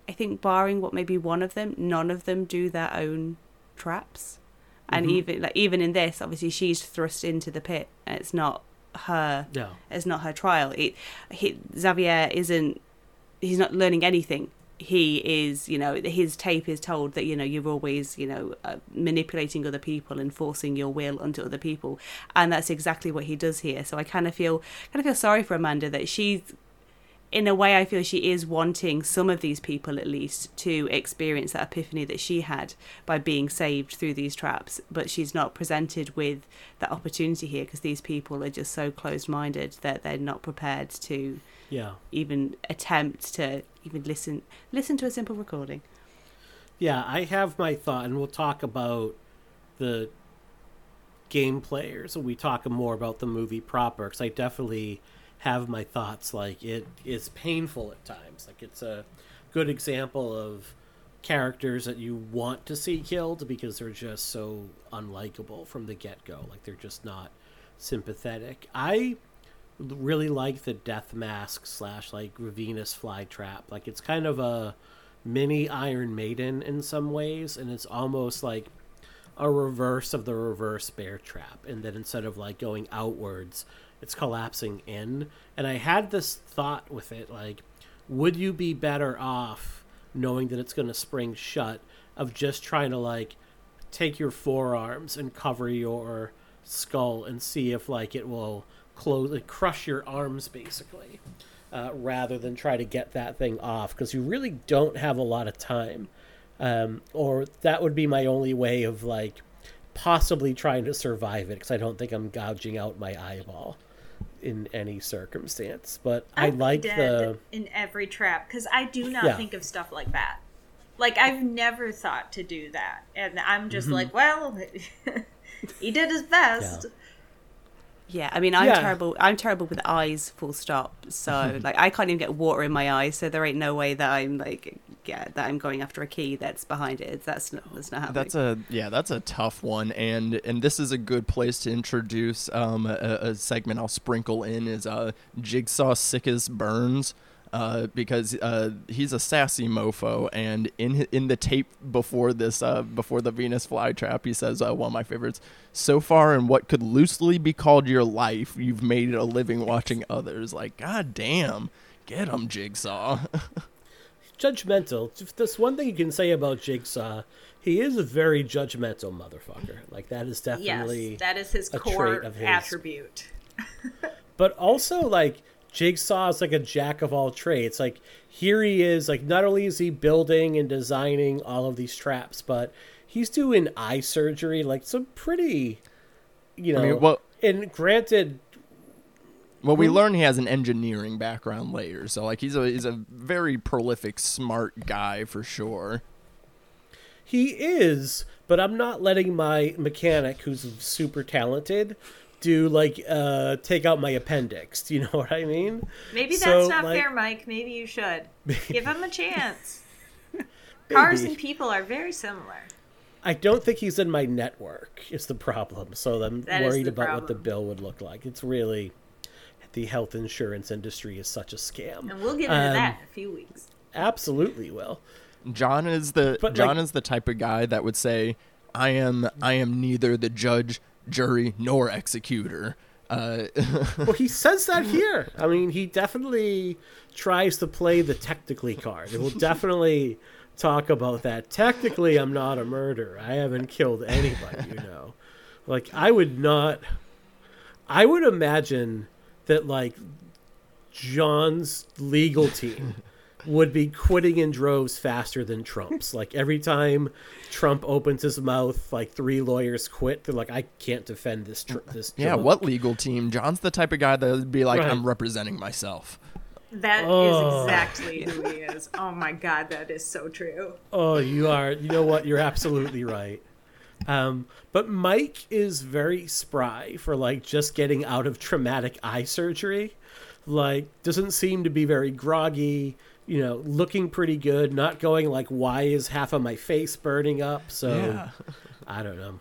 I think, barring what maybe one of them, none of them do their own traps. And Mhm. even like even in this, obviously she's thrust into the pit, it's not her. No. it's not her trial. It, he, Xavier isn't. He's not learning anything he is you know his tape is told that you know you're always you know uh, manipulating other people and forcing your will onto other people and that's exactly what he does here so i kind of feel kind of feel sorry for amanda that she's in a way i feel she is wanting some of these people at least to experience that epiphany that she had by being saved through these traps but she's not presented with that opportunity here because these people are just so closed-minded that they're not prepared to Yeah. even attempt to even listen listen to a simple recording. Yeah, I have my thought, and we'll talk about the game players when we talk more about the movie proper. Because I definitely have my thoughts. Like it is painful at times. Like it's a good example of characters that you want to see killed because they're just so unlikable from the get go. Like they're just not sympathetic. I really like the death mask slash like Venus flytrap. Like it's kind of a mini Iron Maiden in some ways, and it's almost like a reverse of the reverse bear trap. And then instead of like going outwards, it's collapsing in. And I had this thought with it like, would you be better off knowing that it's going to spring shut of just trying to like take your forearms and cover your skull and see if like it will close like, crush your arms basically uh, rather than try to get that thing off because you really don't have a lot of time um, or that would be my only way of like possibly trying to survive it because i don't think i'm gouging out my eyeball in any circumstance but i I'm like dead the in every trap because I do not Yeah. think of stuff like that. Like I've never thought to do that, and I'm just Mhm. like, well, (laughs) he did his best. Yeah, I mean, I'm Yeah. terrible. I'm terrible with eyes. Full stop. So like, I can't even get water in my eyes. So there ain't no way that I'm like, yeah, that I'm going after a key that's behind it. That's not. That's not happening. That's a yeah, that's a tough one, and and this is a good place to introduce um, a, a segment I'll sprinkle in is uh, Jigsaw sick as burns. uh, because uh, he's a sassy mofo, and in in the tape before this, uh, before the Venus flytrap, he says uh, one of my favorites. So far, in what could loosely be called your life, you've made it a living watching others. Like, god damn, get him, Jigsaw. (laughs) Judgmental. That's one thing you can say about Jigsaw. He is a very judgmental motherfucker. Like that is definitely yes, that is his core trait of his. attribute. (laughs) but also like Jigsaw is like a jack of all trades. Like here he is, like not only is he building and designing all of these traps, but he's doing eye surgery, like some pretty, you know. I mean, well- and granted, Well, we Who- learn he has an engineering background later, so like he's a he's a very prolific, smart guy for sure. he is, but I'm not letting my mechanic, who's super talented, do like uh take out my appendix. Do you (laughs) know what I mean? Maybe that's So, not like- fair, Mike. Maybe you should (laughs) give him a chance. (laughs) Cars and people are very similar. I don't think he's in my network. Is the problem? So I'm That is worried the about what the bill would look like. It's really the health insurance industry is such a scam. And we'll get into Um, that in a few weeks. Absolutely will. John is the But, John like- is the type of guy that would say, "I am I am neither the judge, jury, nor executor." Uh, (laughs) Well, he says that here. I mean, he definitely tries to play the technically card. It will (laughs) definitely talk about that. Technically, I'm not a murderer. I haven't killed anybody, you know. Like, I would not. I would imagine that, like, John's legal team (laughs) would be quitting in droves faster than Trump's. Like, every time Trump opens his mouth, like, three lawyers quit. They're like, I can't defend this. Tr- this yeah, joke." what legal team? John's the type of guy that would be like, Right. "I'm representing myself." That is Oh. exactly who he (laughs) is. Oh my god, that is so true. Oh, you are. You know what? You're absolutely right. Um, but Mike is very spry for like just getting out of traumatic eye surgery. Like, doesn't seem to be very groggy. You know, looking pretty good. Not going like, why is half of my face burning up? So, Yeah. I don't know.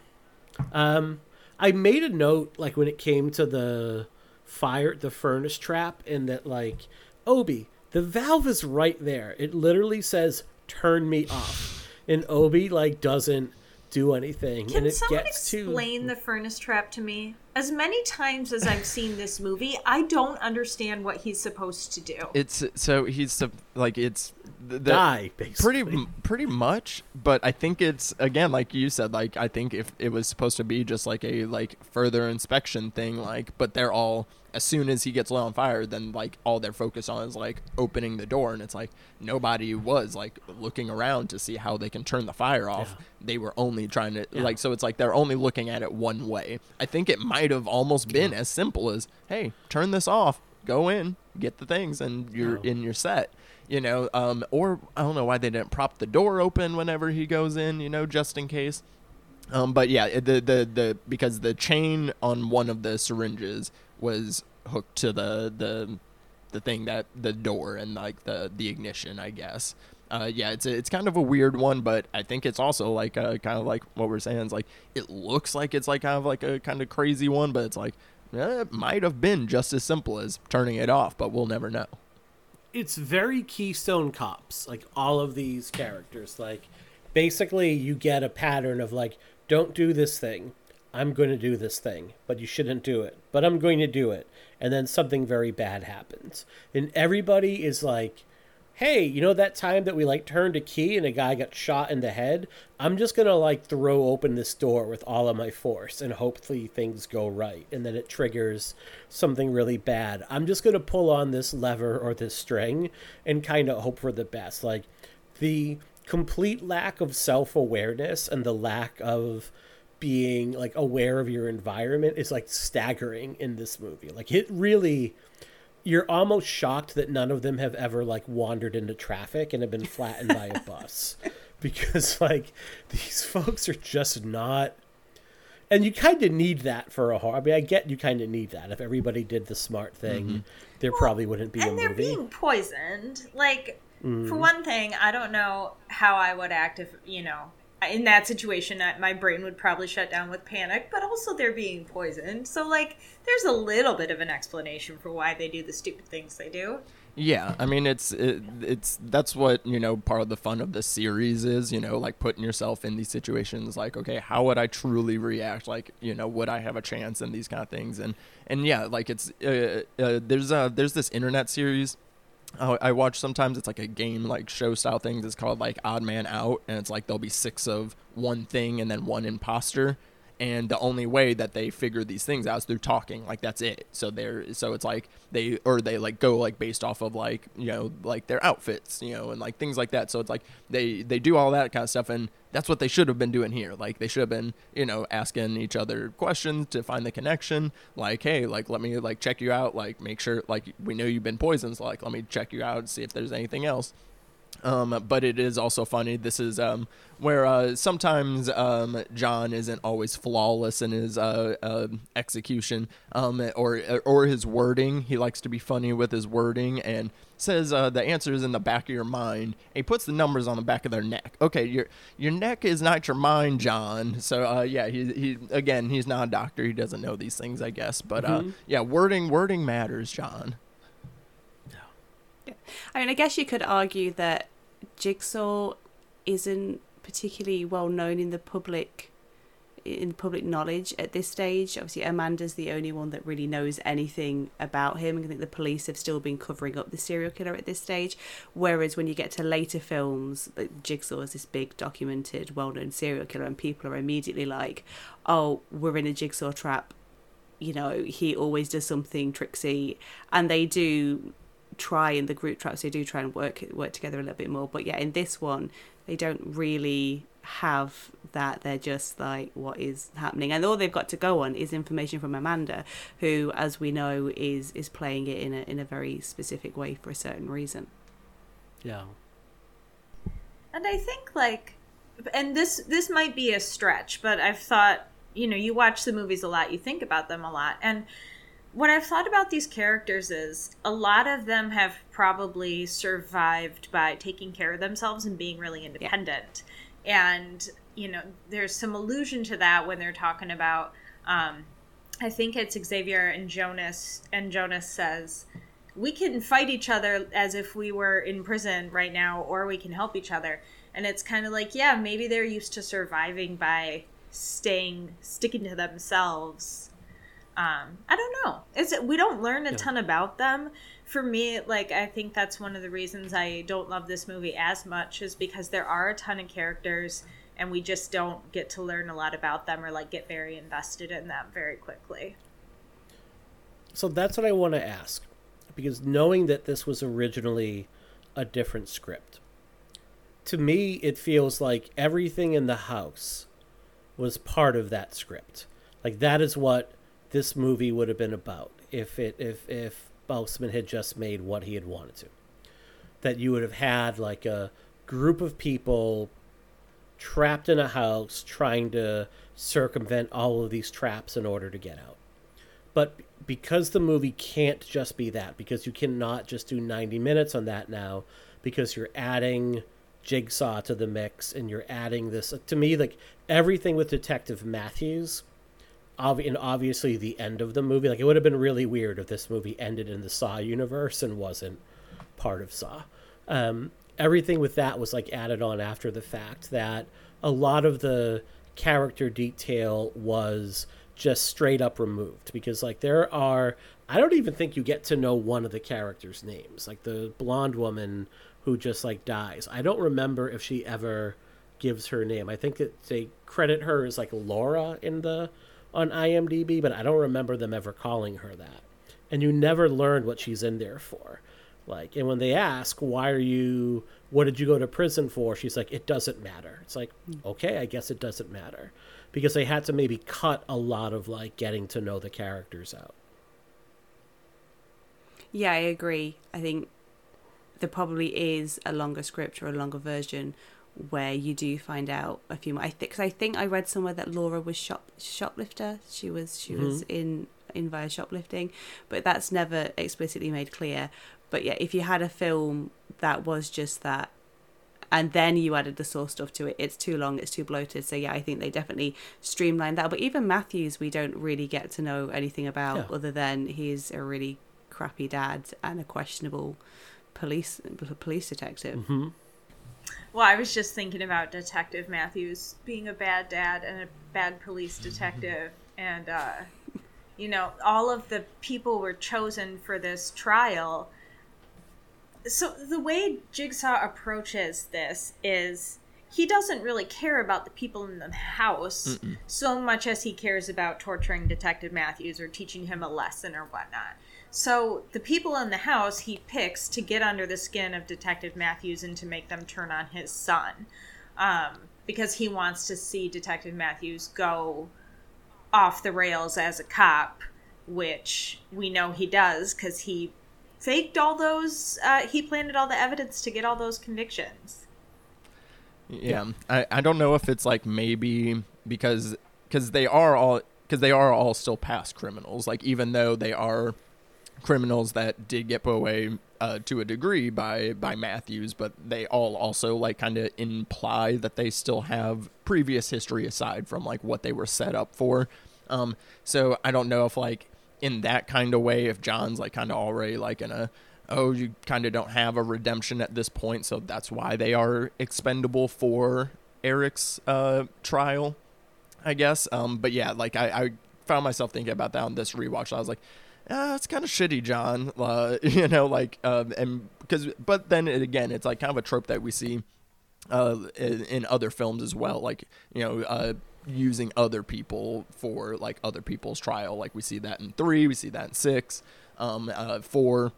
Um, I made a note like when it came to the fire, the furnace trap, and that like Obi, the valve is right there. It literally says "turn me off," and Obi like doesn't do anything, Can and it someone gets to explain the furnace trap to me? As many times as I've seen this movie, I don't understand what he's supposed to do. It's so he's like it's the, the- die basically. pretty pretty much but i think it's again like you said like i think if it was supposed to be just like a like further inspection thing like but they're all as soon as he gets lit on fire then like all they're focused on is like opening the door. And it's like nobody was like looking around to see how they can turn the fire off. They were only trying to Yeah. like so it's like they're only looking at it one way. I think it might have almost been as simple as hey turn this off. Go in get the things and you're Yeah. in your set you know? Um or i don't know why they didn't prop the door open whenever he goes in you know just in case. Um but yeah the the the because the chain on one of the syringes was hooked to the the the thing that the door and like the the ignition i guess uh, yeah, it's a, it's kind of a weird one, but I think it's also like uh, kind of like what we're saying is like it looks like it's like kind of like a kind of crazy one, but it's like eh, it might have been just as simple as turning it off, but we'll never know. it's very Keystone Cops. Like all of these characters, like basically you get a pattern of like, don't do this thing. I'm going to do this thing, but you shouldn't do it. But I'm going to do it, and then something very bad happens, and everybody is like, "Hey, you know that time that we like turned a key and a guy got shot in the head? I'm just gonna like throw open this door with all of my force, and hopefully things go right, and then it triggers something really bad. I'm just gonna pull on this lever or this string and kind of hope for the best. Like the complete lack of self awareness and the lack of being like aware of your environment is like staggering in this movie. Like it really you're almost shocked that none of them have ever like wandered into traffic and have been flattened by a bus (laughs) because like these folks are just not and you kind of need that for a horror. I mean, I get you kind of need that. If everybody did the smart thing, there probably wouldn't be a and they're movie. being poisoned. Like, Mm. for one thing, I don't know how I would act if, you know, in that situation, I- my brain would probably shut down with panic, but also they're being poisoned. So, like, there's a little bit of an explanation for why they do the stupid things they do. Yeah, I mean it's it, it's that's what you know part of the fun of the series is you know like putting yourself in these situations like okay how would I truly react like you know would I have a chance in these kind of things and and yeah like it's uh, uh, there's uh there's this internet series I watch sometimes it's like a game like show style things it's called like Odd Man Out and it's like there'll be six of one thing and then one imposter and the only way that they figure these things out is through talking like that's it. So they're so it's like they or they like go like based off of like you know like their outfits you know and like things like that. So it's like they they do all that kind of stuff and that's what they should have been doing here. Like they should have been you know asking each other questions to find the connection. Like hey like let me like check you out. Like make sure like we know you've been poisoned. So like let me check you out see if there's anything else um, but it is also funny. This is um, where uh, sometimes um, John isn't always flawless in his uh, uh, execution um, or or his wording. He likes to be funny with his wording and says uh, the answer is in the back of your mind. he puts the numbers on the back of their neck. Okay, your your neck is not your mind, John. So uh, yeah, he he again he's not a doctor. He doesn't know these things, I guess. But uh, Mhm. yeah, wording wording matters, John. I mean, I guess you could argue that Jigsaw isn't particularly well known in the public in public knowledge at this stage. Obviously, Amanda's the only one that really knows anything about him. I think the police have still been covering up the serial killer at this stage. Whereas when you get to later films, Jigsaw is this big, documented, well-known serial killer, and people are immediately like, "Oh, we're in a jigsaw trap." You know, he always does something tricksy, and they do try in the group traps they do try and work work together a little bit more but yeah in this one they don't really have that they're just like what is happening and all they've got to go on is information from amanda who as we know is is playing it in a in a very specific way for a certain reason Yeah. And I think like and this this might be a stretch, but I've thought, you know, you watch the movies a lot, you think about them a lot. And what I've thought about these characters is a lot of them have probably survived by taking care of themselves and being really independent. And, you know, there's some allusion to that when they're talking about um I think it's Xavier and Jonas and Jonas says we can fight each other as if we were in prison right now or we can help each other and it's kind of like yeah maybe they're used to surviving by staying sticking to themselves um i don't know is it we don't learn a Yeah. ton about them for me like i think that's one of the reasons i don't love this movie as much is because there are a ton of characters and we just don't get to learn a lot about them or like get very invested in them very quickly So that's what I want to ask. Because knowing that this was originally a different script, to me, it feels like everything in the house was part of that script. Like that is what this movie would have been about if it if if Bousman had just made what he had wanted to. That you would have had like a group of people trapped in a house trying to circumvent all of these traps in order to get out. But because the movie can't just be that, because you cannot just do 90 minutes on that now, because you're adding Jigsaw to the mix and you're adding this. To me, like everything with Detective Matthews, ob- and obviously the end of the movie, like it would have been really weird if this movie ended in the Saw universe and wasn't part of Saw. Um, everything with that was like added on after the fact that a lot of the character detail was just straight up removed because like there are I don't even think you get to know one of the characters' names. Like the blonde woman who just like dies. I don't remember if she ever gives her name. I think that they credit her as like Laura in the on IMDb, but I don't remember them ever calling her that. And you never learned what she's in there for. Like, and when they ask, why are you, what did you go to prison for? She's like, it doesn't matter. It's like, hmm. okay, I guess it doesn't matter. Because they had to maybe cut a lot of like getting to know the characters out. Yeah, I agree. I think there probably is a longer script or a longer version where you do find out a few more. I think cause I think I read somewhere that Laura was shop shoplifter. She was she was Mhm. in in via shoplifting, but that's never explicitly made clear. But yeah, if you had a film that was just that and then you added the source stuff to it, it's too long, it's too bloated. So yeah, I think they definitely streamlined that. But even Matthews, we don't really get to know anything about Yeah. other than he's a really crappy dad and a questionable police police detective. Mm-hmm. Well, I was just thinking about Detective Matthews being a bad dad and a bad police detective, and uh, you know, all of the people were chosen for this trial. So the way Jigsaw approaches this is he doesn't really care about the people in the house Mm-mm. so much as he cares about torturing Detective Matthews or teaching him a lesson or whatnot. So the people in the house he picks to get under the skin of Detective Matthews and to make them turn on his son, um, because he wants to see Detective Matthews go off the rails as a cop, which we know he does because he faked all those. Uh, he planted all the evidence to get all those convictions. Yeah, I, I don't know if it's like maybe because because they are all because they are all still past criminals. Like even though they are criminals that did get put away uh, to a degree by by Matthews, but they all also like kind of imply that they still have previous history aside from like what they were set up for. Um, so I don't know if like in that kind of way, if John's like kind of already like in a oh you kind of don't have a redemption at this point, so that's why they are expendable for Eric's uh, trial. I guess. Um, but yeah, like I, I found myself thinking about that on this rewatch. I was like, ah, it's kind of shitty, John. (laughs) Uh, you know, like, um, and because, but then it, again, it's like kind of a trope that we see uh, in, in other films as well. Like, you know, uh, using other people for like other people's trial. Like we see that in three, we see that in six, um, uh, four.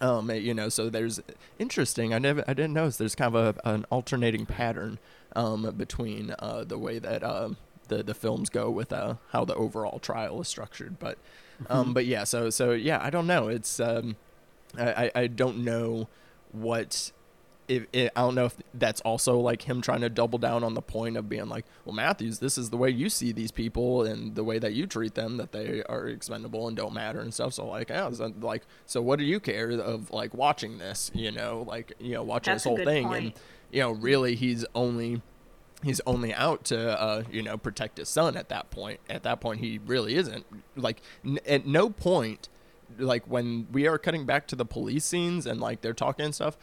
Um, you know, so there's interesting. I never, I didn't notice. There's kind of a, an alternating pattern um, between uh, the way that uh, the the films go with uh, how the overall trial is structured. But, um, (laughs) but yeah. So so yeah, I don't know. It's um, I I- I don't know what if it, I don't know if that's also like him trying to double down on the point of being like, well, Matthews, this is the way you see these people and the way that you treat them, that they are expendable and don't matter and stuff. So like, yeah, so, like, so what do you care of like watching this? You know, like you know, watching That's this whole thing, point. and you know, really, he's only he's only out to uh, you know protect his son at that point. At that point, he really isn't like n- at no point like when we are cutting back to the police scenes and like they're talking and stuff.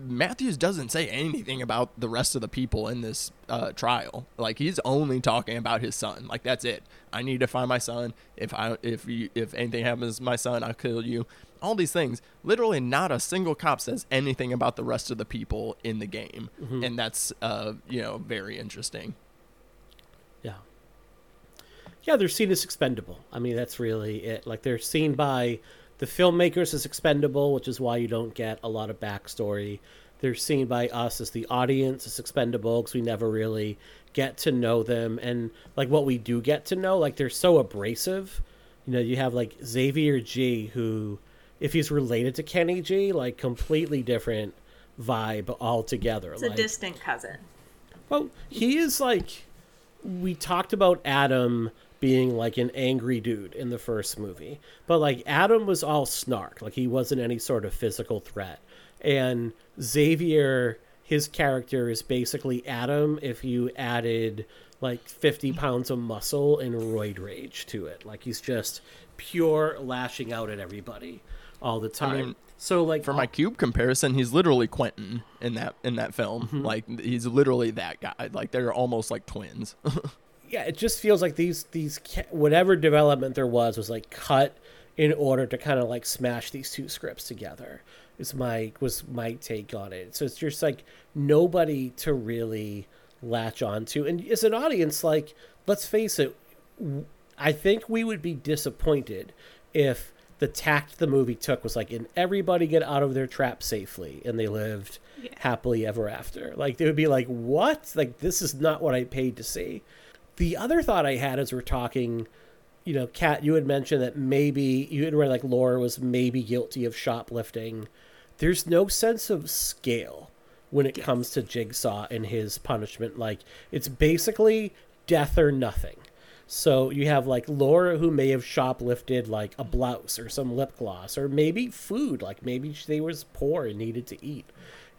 Matthews doesn't say anything about the rest of the people in this uh, trial. Like he's only talking about his son. Like that's it. I need to find my son. If I if you if anything happens to my son, I'll kill you. All these things. Literally, not a single cop says anything about the rest of the people in the game, Mhm. and that's uh you know very interesting. Yeah. Yeah, they're seen as expendable. I mean, that's really it. Like they're seen by the filmmakers as expendable, which is why you don't get a lot of backstory. They're seen by us as the audience as expendable because we never really get to know them. And like what we do get to know, like they're so abrasive. You know, you have like Xavier G, who, if he's related to Kenny G, like completely different vibe altogether. It's a distant cousin. well, he is like we talked about Adam being like an angry dude in the first movie, but like Adam was all snark, like he wasn't any sort of physical threat. And Xavier, his character is basically Adam if you added like 50 pounds of muscle and roid rage to it. Like he's just pure lashing out at everybody all the time. mean, so like for my cube comparison, he's literally Quentin in that in that film. Mm-hmm. Like he's literally that guy. Like they're almost like twins. (laughs) yeah, it just feels like these these whatever development there was was like cut in order to kind of like smash these two scripts together. Is my was my take on it. So it's just like nobody to really latch onto, and as an audience, like let's face it, I think we would be disappointed if the tact the movie took was like, and everybody get out of their trap safely, and they lived happily ever after. Like they would be like, what? Like this is not what I paid to see. The other thought I had as we're talking, you know, Kat, you had mentioned that maybe you had read like Laura was maybe guilty of shoplifting. There's no sense of scale when it comes to Jigsaw and his punishment. Like it's basically death or nothing. So you have like Laura who may have shoplifted like a blouse or some lip gloss or maybe food, like maybe she was poor and needed to eat.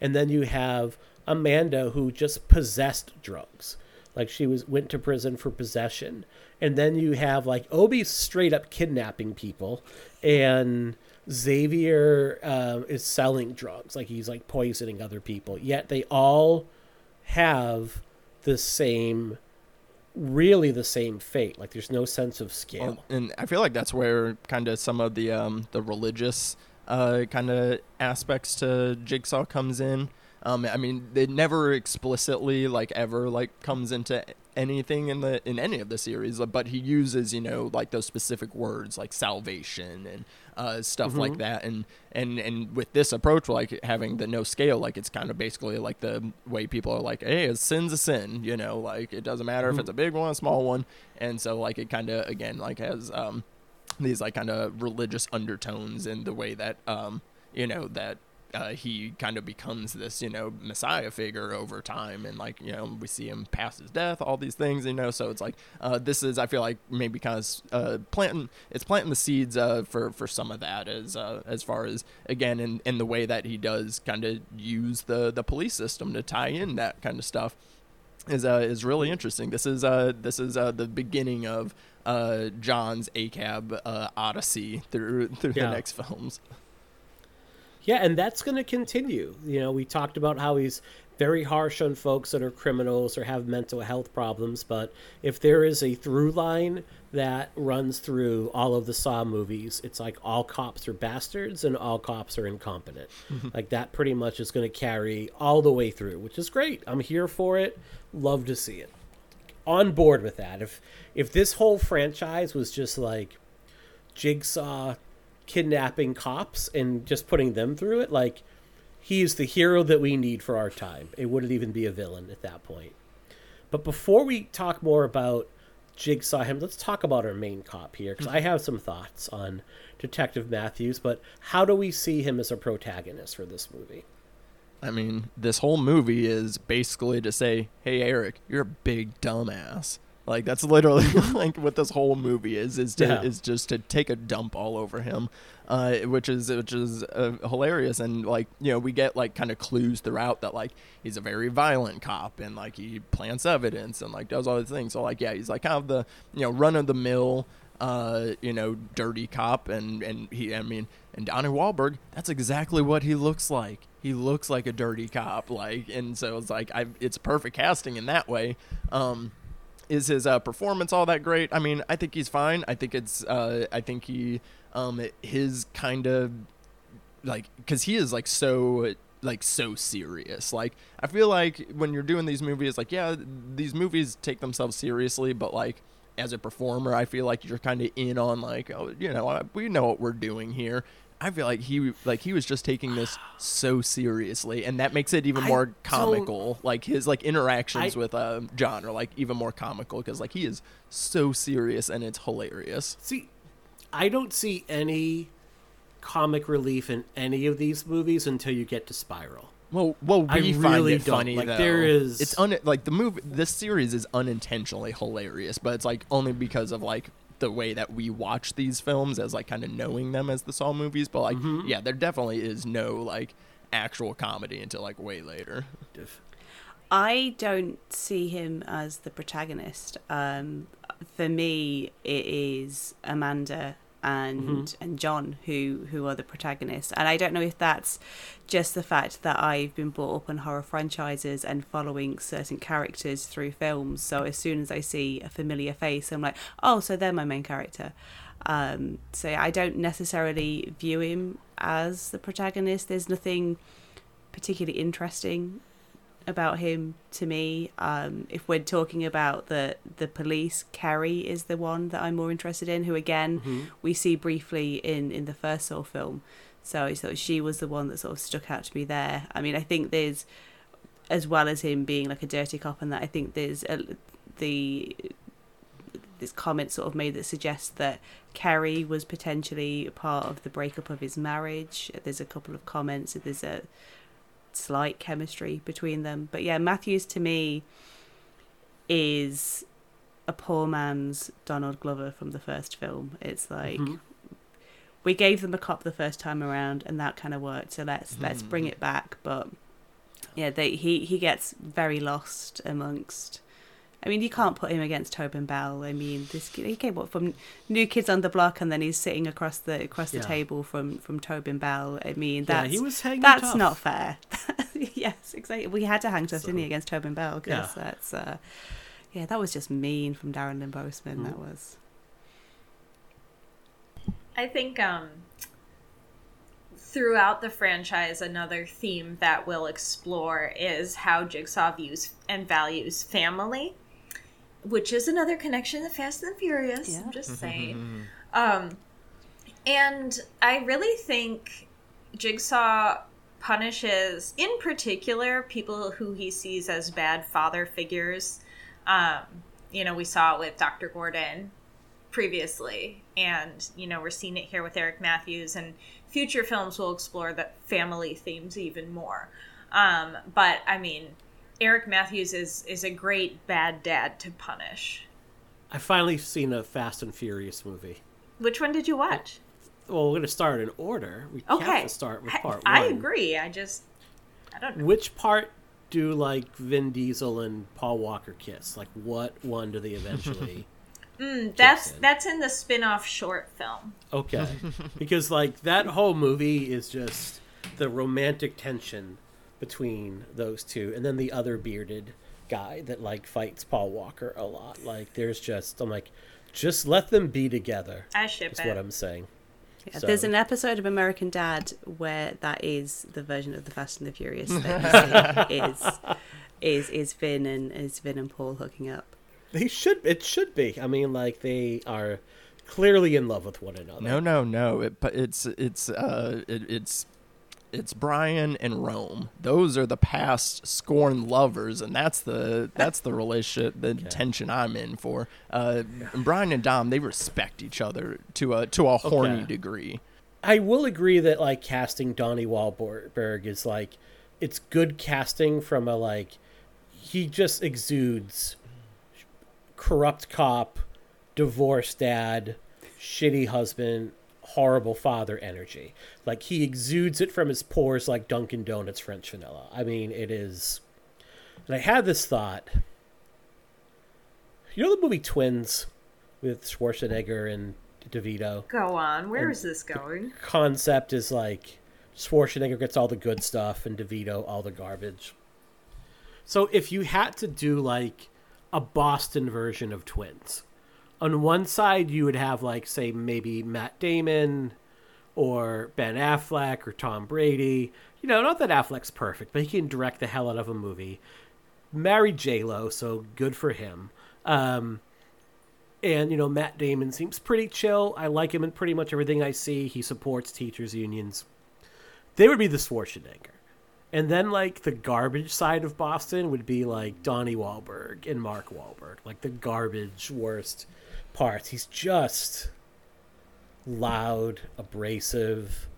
And then you have Amanda who just possessed drugs. Like she was went to prison for possession. And then you have like Obi straight up kidnapping people and Xavier uh, is selling drugs, like he's like poisoning other people. Yet they all have the same, really the same fate. Like there's no sense of scale. And I feel like that's where kind of some of the um, the religious uh, kind of aspects to Jigsaw comes in. Um, I mean, it never explicitly like ever like comes into anything in the in any of the series, but he uses you know like those specific words like salvation and uh, stuff Mm-hmm. like that, and and and with this approach, like having the no scale, like it's kind of basically like the way people are like, hey, a sin's a sin, you know, like it doesn't matter Mm-hmm. if it's a big one, a small one, and so like it kind of again like has um these like kind of religious undertones in the way that um you know that uh, he kind of becomes this you know messiah figure over time and like you know we see him past his death all these things you know so it's like uh, this is i feel like maybe kind of uh, planting it's planting the seeds uh, for for some of that as uh, as far as again in, in the way that he does kind of use the the police system to tie in that kind of stuff is uh, is really interesting. This is uh, this is uh, the beginning of uh, John's ACAB uh, odyssey through through Yeah. the next films. Yeah, and that's going to continue. You know, we talked about how he's very harsh on folks that are criminals or have mental health problems, but if there is a through line that runs through all of the Saw movies, it's like all cops are bastards and all cops are incompetent. Mm-hmm. like that pretty much is going to carry all the way through, which is great. I'm here for it. Love to see it. On board with that. If if this whole franchise was just like Jigsaw kidnapping cops and just putting them through it, like he is the hero that we need for our time. It wouldn't even be a villain at that point. But before we talk more about Jigsaw him, let's talk about our main cop here because I have some thoughts on Detective Matthews. But how do we see him as a protagonist for this movie? I mean, this whole movie is basically to say, "Hey, Eric, you're a big dumbass." Like that's literally (laughs) like what this whole movie is is to Yeah. is just to take a dump all over him, uh, which is which is uh, hilarious and like you know we get like kind of clues throughout that like he's a very violent cop and like he plants evidence and like does all these things. So like yeah, he's like kind of the you know run of the mill uh, you know, dirty cop, and and he, I mean, and Donnie Wahlberg, that's exactly what he looks like. He looks like a dirty cop, like, and so it's like, I, it's perfect casting in that way. Um, is his uh, performance all that great? I mean, I think he's fine. I think it's, uh, I think he, um, his kind of like because he is like so like so serious like i feel like when you're doing these movies like yeah these movies take themselves seriously but like as a performer i feel like you're kind of in on like oh you know we know what we're doing here i feel like he like he was just taking this so seriously and that makes it even I more comical like his like interactions I- with um, john are like even more comical because like he is so serious and it's hilarious See, I don't see any comic relief in any of these movies until you get to Spiral. Well, well, we I find really it don't. funny Like, though. there is- it's un like the movie. This series is unintentionally hilarious, but it's like only because of like the way that we watch these films as like kind of knowing them as the Saw movies. But like, Mm-hmm. yeah, there definitely is no like actual comedy until like way later. I don't see him as the protagonist. Um, for me, it is Amanda and and John who who are the protagonists, and I don't know if that's just the fact that I've been brought up on horror franchises and following certain characters through films. So as soon as I see a familiar face, I'm like, oh, so they're my main character. Um, so I don't necessarily view him as the protagonist. There's nothing particularly interesting about him to me. Um, if we're talking about the the police, Kerry is the one that I'm more interested in. Who again we see briefly in in the first Saw film. So sort of she was the one that sort of stuck out to me there. I mean, I think there's as well as him being like a dirty cop and that I think there's a, the this comment sort of made that suggests that Kerry was potentially part of the breakup of his marriage. There's a couple of comments. There's a slight chemistry between them. But yeah, Matthews to me is a poor man's Donald Glover from the first film. It's like mm-hmm. we gave them a cop the first time around, and that kind of worked. So let's let's bring hmm. it back. But yeah, they, he he gets very lost amongst I mean, you can't put him against Tobin Bell. I mean, this he came up from New Kids on the Block, and then he's sitting across the across the Yeah. table from from Tobin Bell. I mean, Yeah, that's he was hanging that's tough. not fair. (laughs) yes, exactly. We had to hang tough, didn't he, against Tobin Bell? Because Yeah. that's uh, yeah, that was just mean from Darren Lynn Bousman. That was. I think um, throughout the franchise, another theme that we'll explore is how Jigsaw views and values family, which is another connection to Fast and Furious. Yeah. I'm just saying. um, and I really think Jigsaw punishes, in particular, people who he sees as bad father figures. Um, you know, we saw it with Dr. Gordon previously and you know we're seeing it here with eric matthews and future films will explore the family themes even more um, but i mean eric matthews is is a great bad dad to punish I finally seen a Fast and Furious movie. which one did you watch Well, we're going to start in order. We okay have to start with part I, one. I agree i just i don't know Which part do like Vin Diesel and Paul Walker kiss? Like, what one do they eventually? (laughs) Mm, that's in. that's in the spin-off short film Okay. (laughs) because like that whole movie is just the romantic tension between those two and then the other bearded guy that like fights Paul Walker a lot. Like there's just I'm like just let them be together. i ship Is it what I'm saying. Yeah, So- There's an episode of American Dad where that is the version of the Fast and the Furious that (laughs) is is is Vin and is Vin and Paul hooking up. They should it should be. I mean like they are clearly in love with one another. No, no, no. It, but it's it's uh it, it's it's Brian and Rome. Those are the past scorned lovers, and that's the that's the relationship, the (laughs) tension I'm in for. Uh, and Brian and Dom, they respect each other to a to a horny Okay. degree. I will agree that like casting Donnie Wahlberg is like it's good casting from a like he just exudes corrupt cop, divorced dad, shitty husband, horrible father energy. Like he exudes it from his pores like Dunkin' Donuts French vanilla. I mean, it is. And I had this thought. You know the movie Twins with Schwarzenegger and DeVito? go on where is this going concept is like Schwarzenegger gets all the good stuff and DeVito all the garbage. So if you had to do like a Boston version of Twins, on one side you would have like say maybe Matt Damon or Ben Affleck or Tom Brady. You know, not that Affleck's perfect, but he can direct the hell out of a movie. Married J Lo, so good for him. Um, and you know Matt Damon seems pretty chill. I like him in pretty much everything I see. He supports teachers unions. They would be the Schwarzenegger, and then like the garbage side of Boston would be like Donnie Wahlberg and Mark Wahlberg, like the garbage worst parts. He's just loud, abrasive,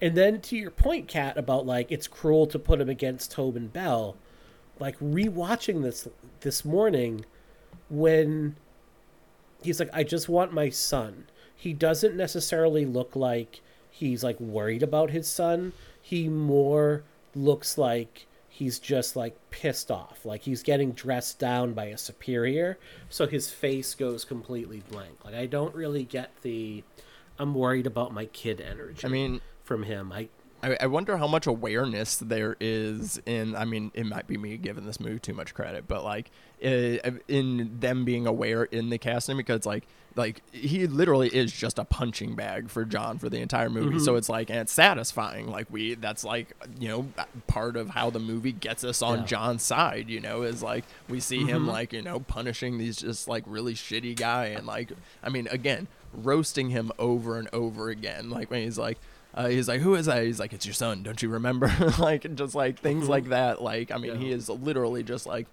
and then to your point, Kat, about like it's cruel to put him against Tobin Bell. Like rewatching this this morning, when he's like i just want my son he doesn't necessarily look like he's like worried about his son he more looks like he's just like pissed off like he's getting dressed down by a superior so his face goes completely blank like i don't really get the i'm worried about my kid energy I mean, from him i I, I wonder how much awareness there is in. I mean, it might be me giving this movie too much credit, but like uh, in them being aware in the casting because like like he literally is just a punching bag for John for the entire movie. So mm-hmm. it's like and it's satisfying. Like we that's like you know part of how the movie gets us on Yeah. John's side. You know, is like we see him mm-hmm. like you know punishing these just like really shitty guy and like I mean again roasting him over and over again. Like when he's like. Uh, he's like, who is that? He's like, it's your son. Don't you remember? (laughs) like, just like things mm-hmm. like that. Like, I mean, he is literally just like,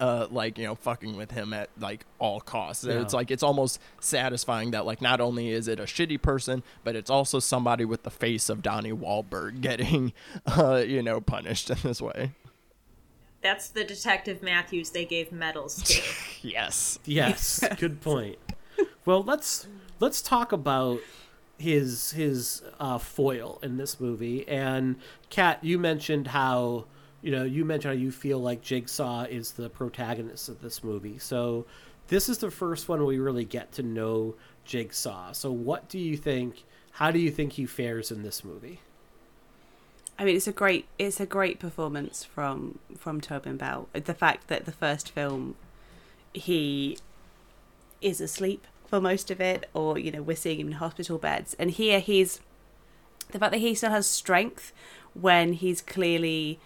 uh, like you know, fucking with him at like all costs. It's like it's almost satisfying that like not only is it a shitty person, but it's also somebody with the face of Donnie Wahlberg (laughs) getting, uh, you know, punished in this way. that's the detective matthews they gave medals to (laughs) Yes. Yes, (laughs) good point. Well, let's let's talk about his his uh, foil in this movie. And Kat, you mentioned how you know, you mentioned how you feel like Jigsaw is the protagonist of this movie. So this is the first one we really get to know Jigsaw. So what do you think? How do you think he fares in this movie? I mean, it's a great it's a great performance from from Tobin Bell. The fact that the first film he is asleep for most of it, or you know, we're seeing him in hospital beds, and here he's the fact that he still has strength when he's clearly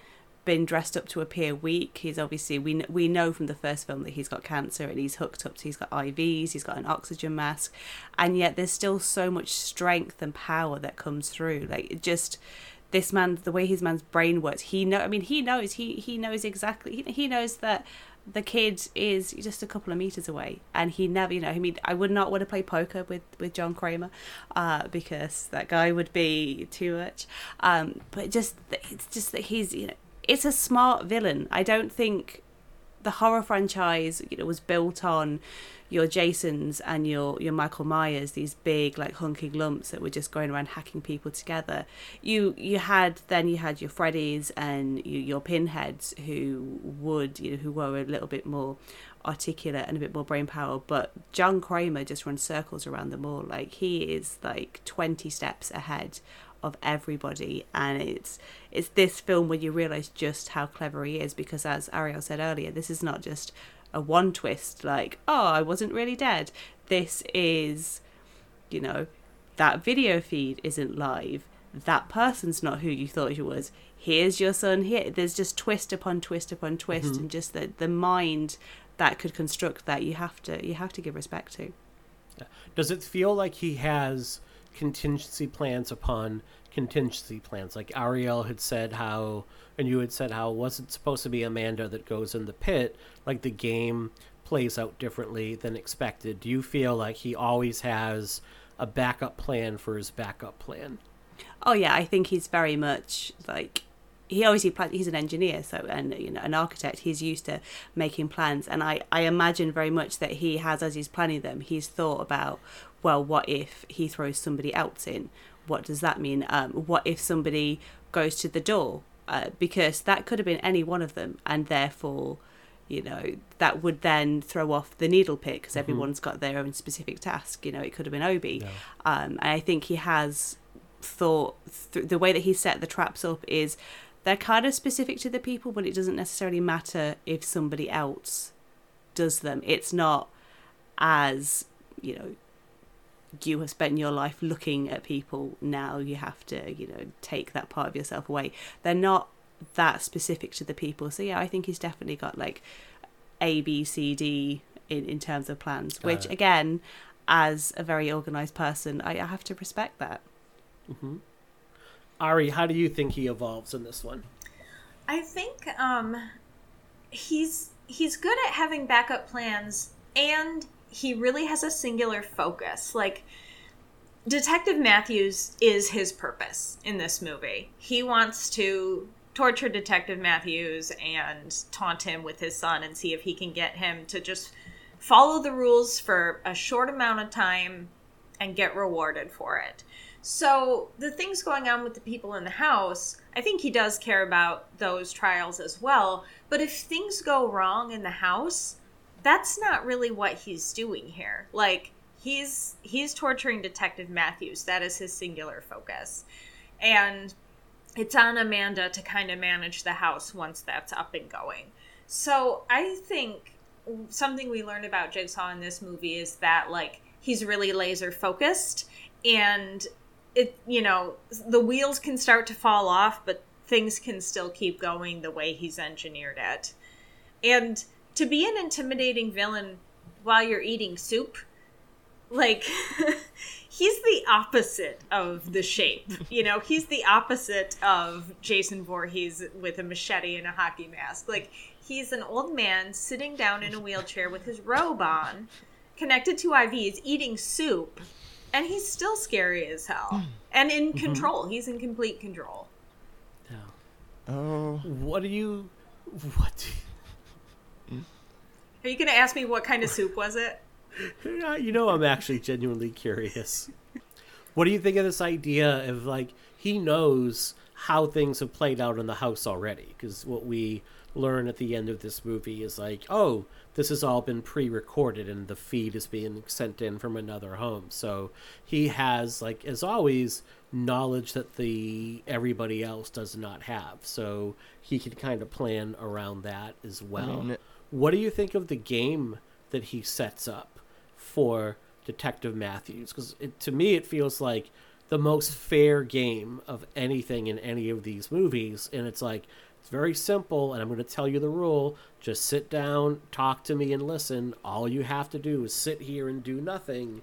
been dressed up to appear weak. He's obviously we we know from the first film that he's got cancer and he's hooked up to he's got IVs, he's got an oxygen mask, and yet there's still so much strength and power that comes through. Like just this man, the way his man's brain works, he know. I mean, he knows he he knows exactly. He, he knows that the kid is just a couple of meters away, and he never, you know, I mean, I would not want to play poker with with John Kramer, uh, because that guy would be too much. Um, but just it's just that he's, you know, it's a smart villain. I don't think the horror franchise, you know, was built on your Jasons and your your Michael Myers, these big like hunking lumps that were just going around hacking people together. You you had then you had your Freddys and you, your Pinheads who would you know who were a little bit more articulate and a bit more brain power. But John Kramer just runs circles around them all. Like he is like twenty steps ahead of everybody. And it's it's this film where you realize just how clever he is because as ariel said earlier this is not just a one twist like oh i wasn't really dead. This is you know that video feed isn't live. That person's not who you thought he was. Here's your son here. There's just twist upon twist upon twist Mhm. and just the the mind that could construct that you have to you have to give respect to. Does it feel like he has contingency plans upon contingency plans? Like Ariel had said how, and you had said how it wasn't supposed to be Amanda that goes in the pit. Like the game plays out differently than expected. Do you feel like he always has a backup plan for his backup plan? Oh yeah, I think he's very much like he obviously he's an engineer, so and you know an architect. He's used to making plans, and I I imagine very much that he has as he's planning them, he's thought about well, what if he throws somebody else in? What does that mean? Um, what if somebody goes to the door? Uh, because that could have been any one of them, and therefore you know that would then throw off the needle pick because Mhm. everyone's got their own specific task you know it could have been obi um, and i think he has thought th- the way that he set the traps up is they're kind of specific to the people but it doesn't necessarily matter if somebody else does them it's not as you know you have spent your life looking at people now you have to you know take that part of yourself away they're not that specific to the people so yeah i think he's definitely got like a b c d in, in terms of plans Got which it. again as a very organized person i, I have to respect that hmm Ari, how do you think he evolves in this one? I think um, he's he's good at having backup plans, and he really has a singular focus. Like Detective Matthews is his purpose in this movie. He wants to torture Detective Matthews and taunt him with his son and see if he can get him to just follow the rules for a short amount of time and get rewarded for it. So, the things going on with the people in the house, I think he does care about those trials as well. But if things go wrong in the house, that's not really what he's doing here. Like, he's he's torturing Detective Matthews. That is his singular focus. And it's on Amanda to kind of manage the house once that's up and going. So, I think something we learned about Jigsaw in this movie is that like he's really laser focused and it you know the wheels can start to fall off but things can still keep going the way he's engineered it and to be an intimidating villain while you're eating soup like (laughs) he's the opposite of the shape you know he's the opposite of jason Voorhees with a machete and a hockey mask like he's an old man sitting down in a wheelchair with his robe on connected to ivs eating soup and he's still scary as hell and in Mhm. control he's in complete control Oh. What do you. What? Are you gonna ask me what kind of soup was it you know, I'm actually genuinely curious. What do you think of this idea of like he knows how things have played out in the house already. Because what we learn at the end of this movie is like, oh, this has all been pre-recorded and the feed is being sent in from another home. So he has, like as always, knowledge that the everybody else does not have. So he can kind of plan around that as well. mean, what do you think of the game that he sets up for Detective Matthews? Because to me, it feels like the most fair game of anything in any of these movies, and it's like it's very simple, and I'm going to tell you the rule. Just sit down, talk to me, and listen. All you have to do is sit here and do nothing,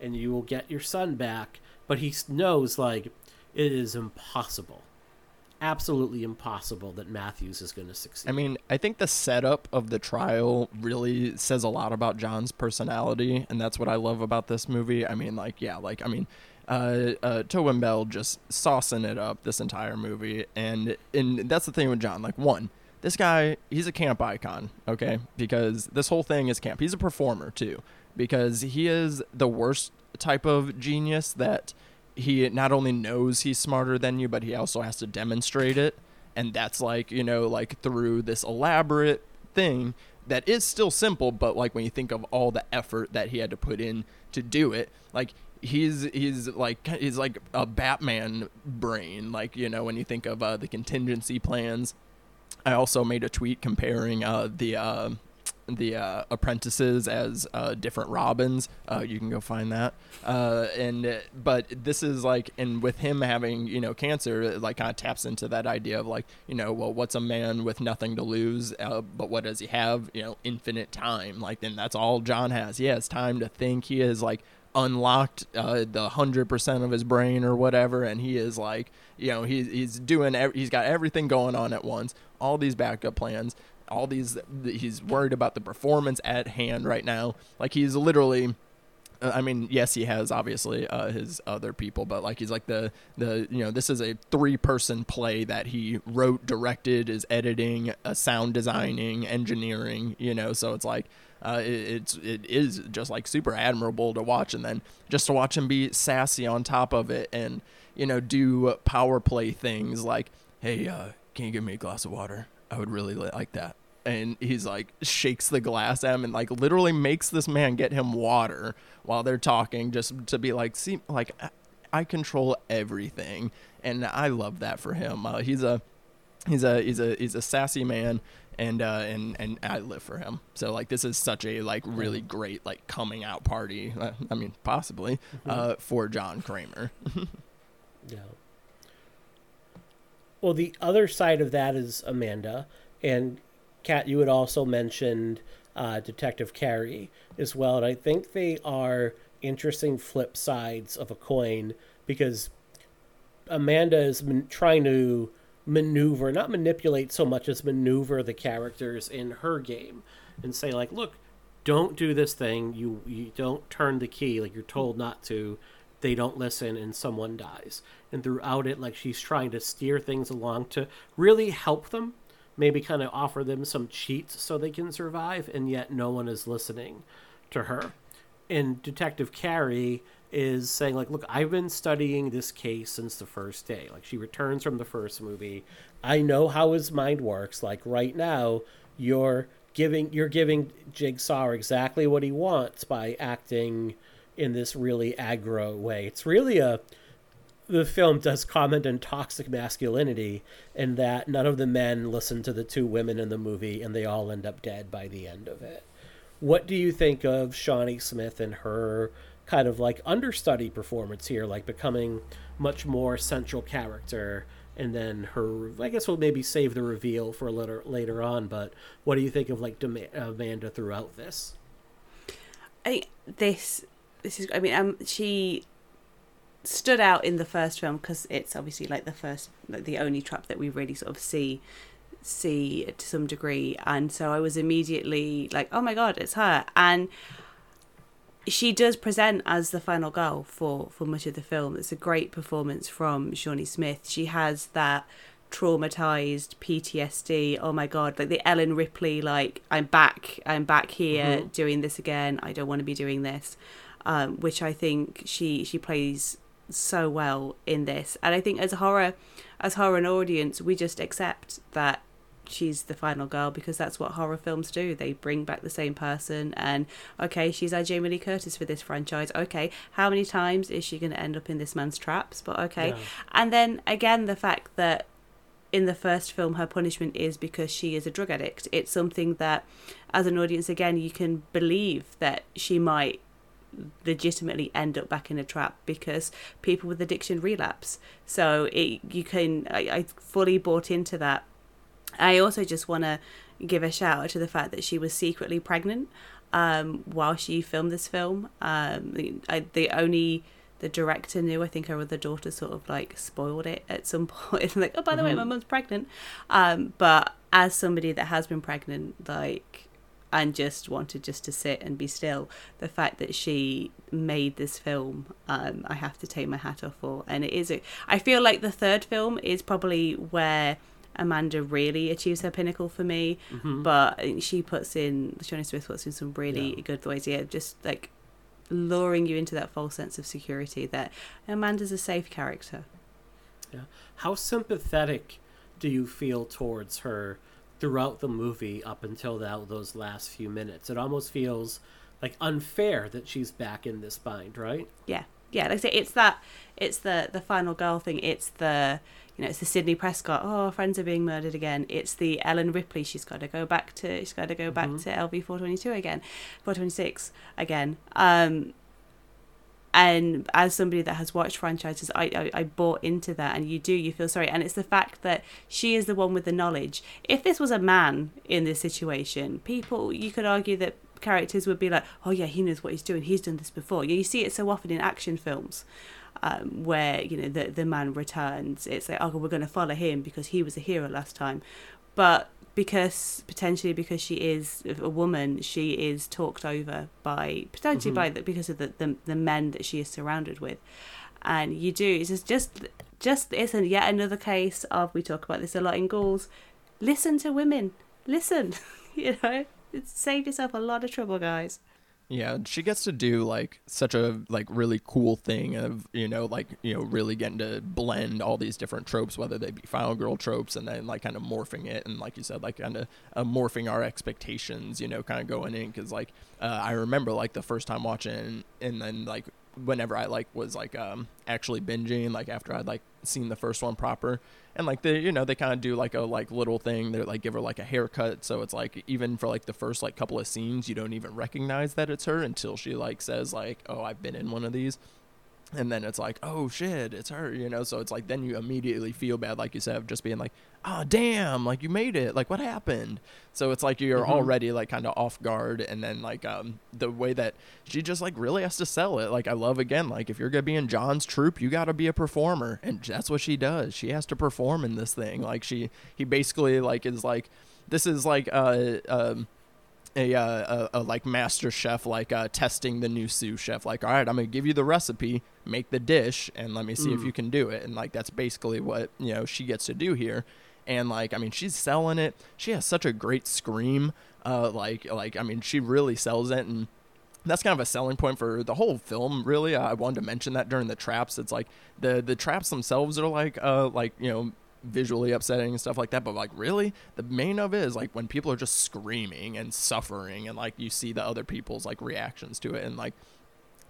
and you will get your son back. But he knows, like, it is impossible. Absolutely impossible that Matthews is going to succeed. I mean, I think the setup of the trial really says a lot about John's personality, and that's what I love about this movie. I mean, like, yeah, like, I mean, uh, uh, Tobin Bell just saucing it up this entire movie, and and that's the thing with John. Like, one, this guy, he's a camp icon, okay? Because this whole thing is camp. He's a performer too, because he is the worst type of genius that he not only knows he's smarter than you, but he also has to demonstrate it. And that's like, you know, like through this elaborate thing that is still simple, but like when you think of all the effort that he had to put in to do it, like he's he's like he's like a Batman brain, like you know when you think of uh, the contingency plans. I also made a tweet comparing uh, the uh, the uh, apprentices as uh, different Robins. Uh, you can go find that. Uh, and but this is like, and with him having you know cancer, it like kind of taps into that idea of like you know, well, what's a man with nothing to lose? Uh, but what does he have? You know, infinite time. Like then that's all John has. He has time to think. He is like unlocked uh, the hundred percent of his brain or whatever, and he is like, you know, he's he's doing, ev- he's got everything going on at once, all these backup plans, all these. He's worried about the performance at hand right now. Like he's literally. uh, I mean, yes, he has obviously uh, his other people, but like he's like the the you know this is a three person play that he wrote, directed, is editing, uh, sound designing, engineering. You know, so it's like uh, it, it's it is just like super admirable to watch, and then just to watch him be sassy on top of it, and you know do power play things like, hey, uh, can you give me a glass of water? I would really like that. And he's like shakes the glass at him and like literally makes this man get him water while they're talking, just to be like, see, like I, control everything, and I love that for him. Uh, he's a he's a he's a he's a sassy man and uh and and I live for him. So like this is such a like really great like coming out party. Uh, I mean possibly uh for John Kramer. (laughs) Yeah. Well, the other side of that is Amanda and Kat. You had also mentioned uh, Detective Kerry as well, and I think they are interesting flip sides of a coin because Amanda is man- trying to maneuver, not manipulate so much as maneuver the characters in her game and say like, look, don't do this thing. You you don't turn the key like you're told not to. They don't listen and someone dies. And throughout it, like she's trying to steer things along to really help them, maybe kind of offer them some cheats so they can survive, and yet no one is listening to her. And Detective Kerry is saying like look i've been studying this case since the first day like she returns from the first movie i know how his mind works like right now you're giving you're giving jigsaw exactly what he wants by acting in this really aggro way it's really a the film does comment on toxic masculinity in that none of the men listen to the two women in the movie and they all end up dead by the end of it what do you think of shawnee smith and her kind of like understudy performance here, like becoming much more central character. And then her, I guess we'll maybe save the reveal for later later on. But what do you think of like Amanda throughout this? I this this is. I mean, um, she stood out in the first film because it's obviously like the first, like the only trap that we really sort of see see to some degree, and so I was immediately like, oh my god, it's her, and she does present as the final girl for for much of the film. It's a great performance from Shawnee Smith. She has that traumatized PTSD. Oh my god, like the Ellen Ripley like I'm back, I'm back here Mm-hmm. doing this again. I don't want to be doing this. Um, which I think she she plays so well in this. And I think as horror, as horror an audience, we just accept that she's the final girl because that's what horror films do. They bring back the same person, and okay, she's our Jamie Lee Curtis for this franchise. Okay, how many times is she going to end up in this man's traps? But okay, yeah. and then again, the fact that in the first film her punishment is because she is a drug addict. It's something that, as an audience, again, you can believe that she might legitimately end up back in a trap because people with addiction relapse. So it, you can I, I fully bought into that I also just want to give a shout out to the fact that she was secretly pregnant um, while she filmed this film. Um, the, I, the only the director knew. I think her other daughter sort of like spoiled it at some (laughs) point. like, oh, by the mm-hmm. way, my mum's pregnant. Um, but as somebody that has been pregnant, like, and just wanted just to sit and be still, the fact that she made this film, um, I have to take my hat off for. And it is. A, I feel like the third film is probably where Amanda really achieves her pinnacle for me. Mm-hmm. But she puts in Shawnee Smith puts in some really yeah. good ways. Yeah, just like luring you into that false sense of security that Amanda's a safe character. Yeah. How sympathetic do you feel towards her throughout the movie up until that, those last few minutes? It almost feels like unfair that she's back in this bind, right? Yeah. Yeah, like I say, it's that it's the the final girl thing. It's the you know, it's the Sidney Prescott. Oh, friends are being murdered again. It's the Ellen Ripley. She's got to go back to. She's got to go back mm-hmm. to LV four twenty two again, four twenty six again. Um, and as somebody that has watched franchises, I, I, I bought into that, and you do you feel sorry, and it's the fact that she is the one with the knowledge. If this was a man in this situation, people you could argue that characters would be like, oh yeah, he knows what he's doing. He's done this before. You see it so often in action films um, where you know the the man returns. It's like oh, we're going to follow him because he was a hero last time, but because potentially because she is a woman, she is talked over by potentially mm-hmm. by the, because of the, the the men that she is surrounded with, and you do it's just just it's a, yet another case of we talk about this a lot in Ghouls. Listen to women. Listen, (laughs) you know, save yourself a lot of trouble, guys. Yeah, she gets to do like such a like really cool thing of you know like you know really getting to blend all these different tropes, whether they be final girl tropes, and then like kind of morphing it, and like you said, like kind of uh, morphing our expectations, you know, kind of going in because like uh, I remember like the first time watching, and then like whenever I like was like um actually binging like after I'd like seen the first one proper. And like they you know they kind of do like a like little thing. They like give her like a haircut. So it's like even for like the first like couple of scenes you don't even recognize that it's her until she like says like oh I've been in one of these and then it's like oh shit it's her you know? So it's like then you immediately feel bad like you said of just being like oh damn like you made it. Like what happened? So it's like you're mm-hmm. already like kind of off guard and then like um the way that she just like really has to sell it. Like i love again like if you're gonna be in john's troop you gotta be a performer and that's what she does. She has to perform in this thing. Like she he basically like is like this is like uh um a, uh, a, a, like master chef like uh, testing the new sous chef like all right i'm gonna give you the recipe make the dish and let me see mm. if you can do it. And like that's basically what you know she gets to do here. And like i mean she's selling it. She has such a great scream uh like like i mean she really sells it. And that's kind of a selling point for the whole film really. I wanted to mention that during the traps. It's like the the traps themselves are like uh like you know visually upsetting and stuff like that. But like, really, the main of it is like when people are just screaming and suffering, and like you see the other people's like reactions to it, and like.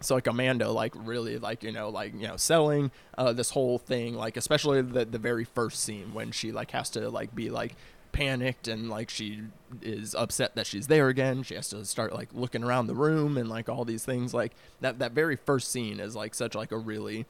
So like Amanda, like really, like you know, like you know, selling uh, this whole thing, like especially the the very first scene when she like has to like be like panicked and like she is upset that she's there again. She has to start like looking around the room and like all these things. Like that that very first scene is like such like a really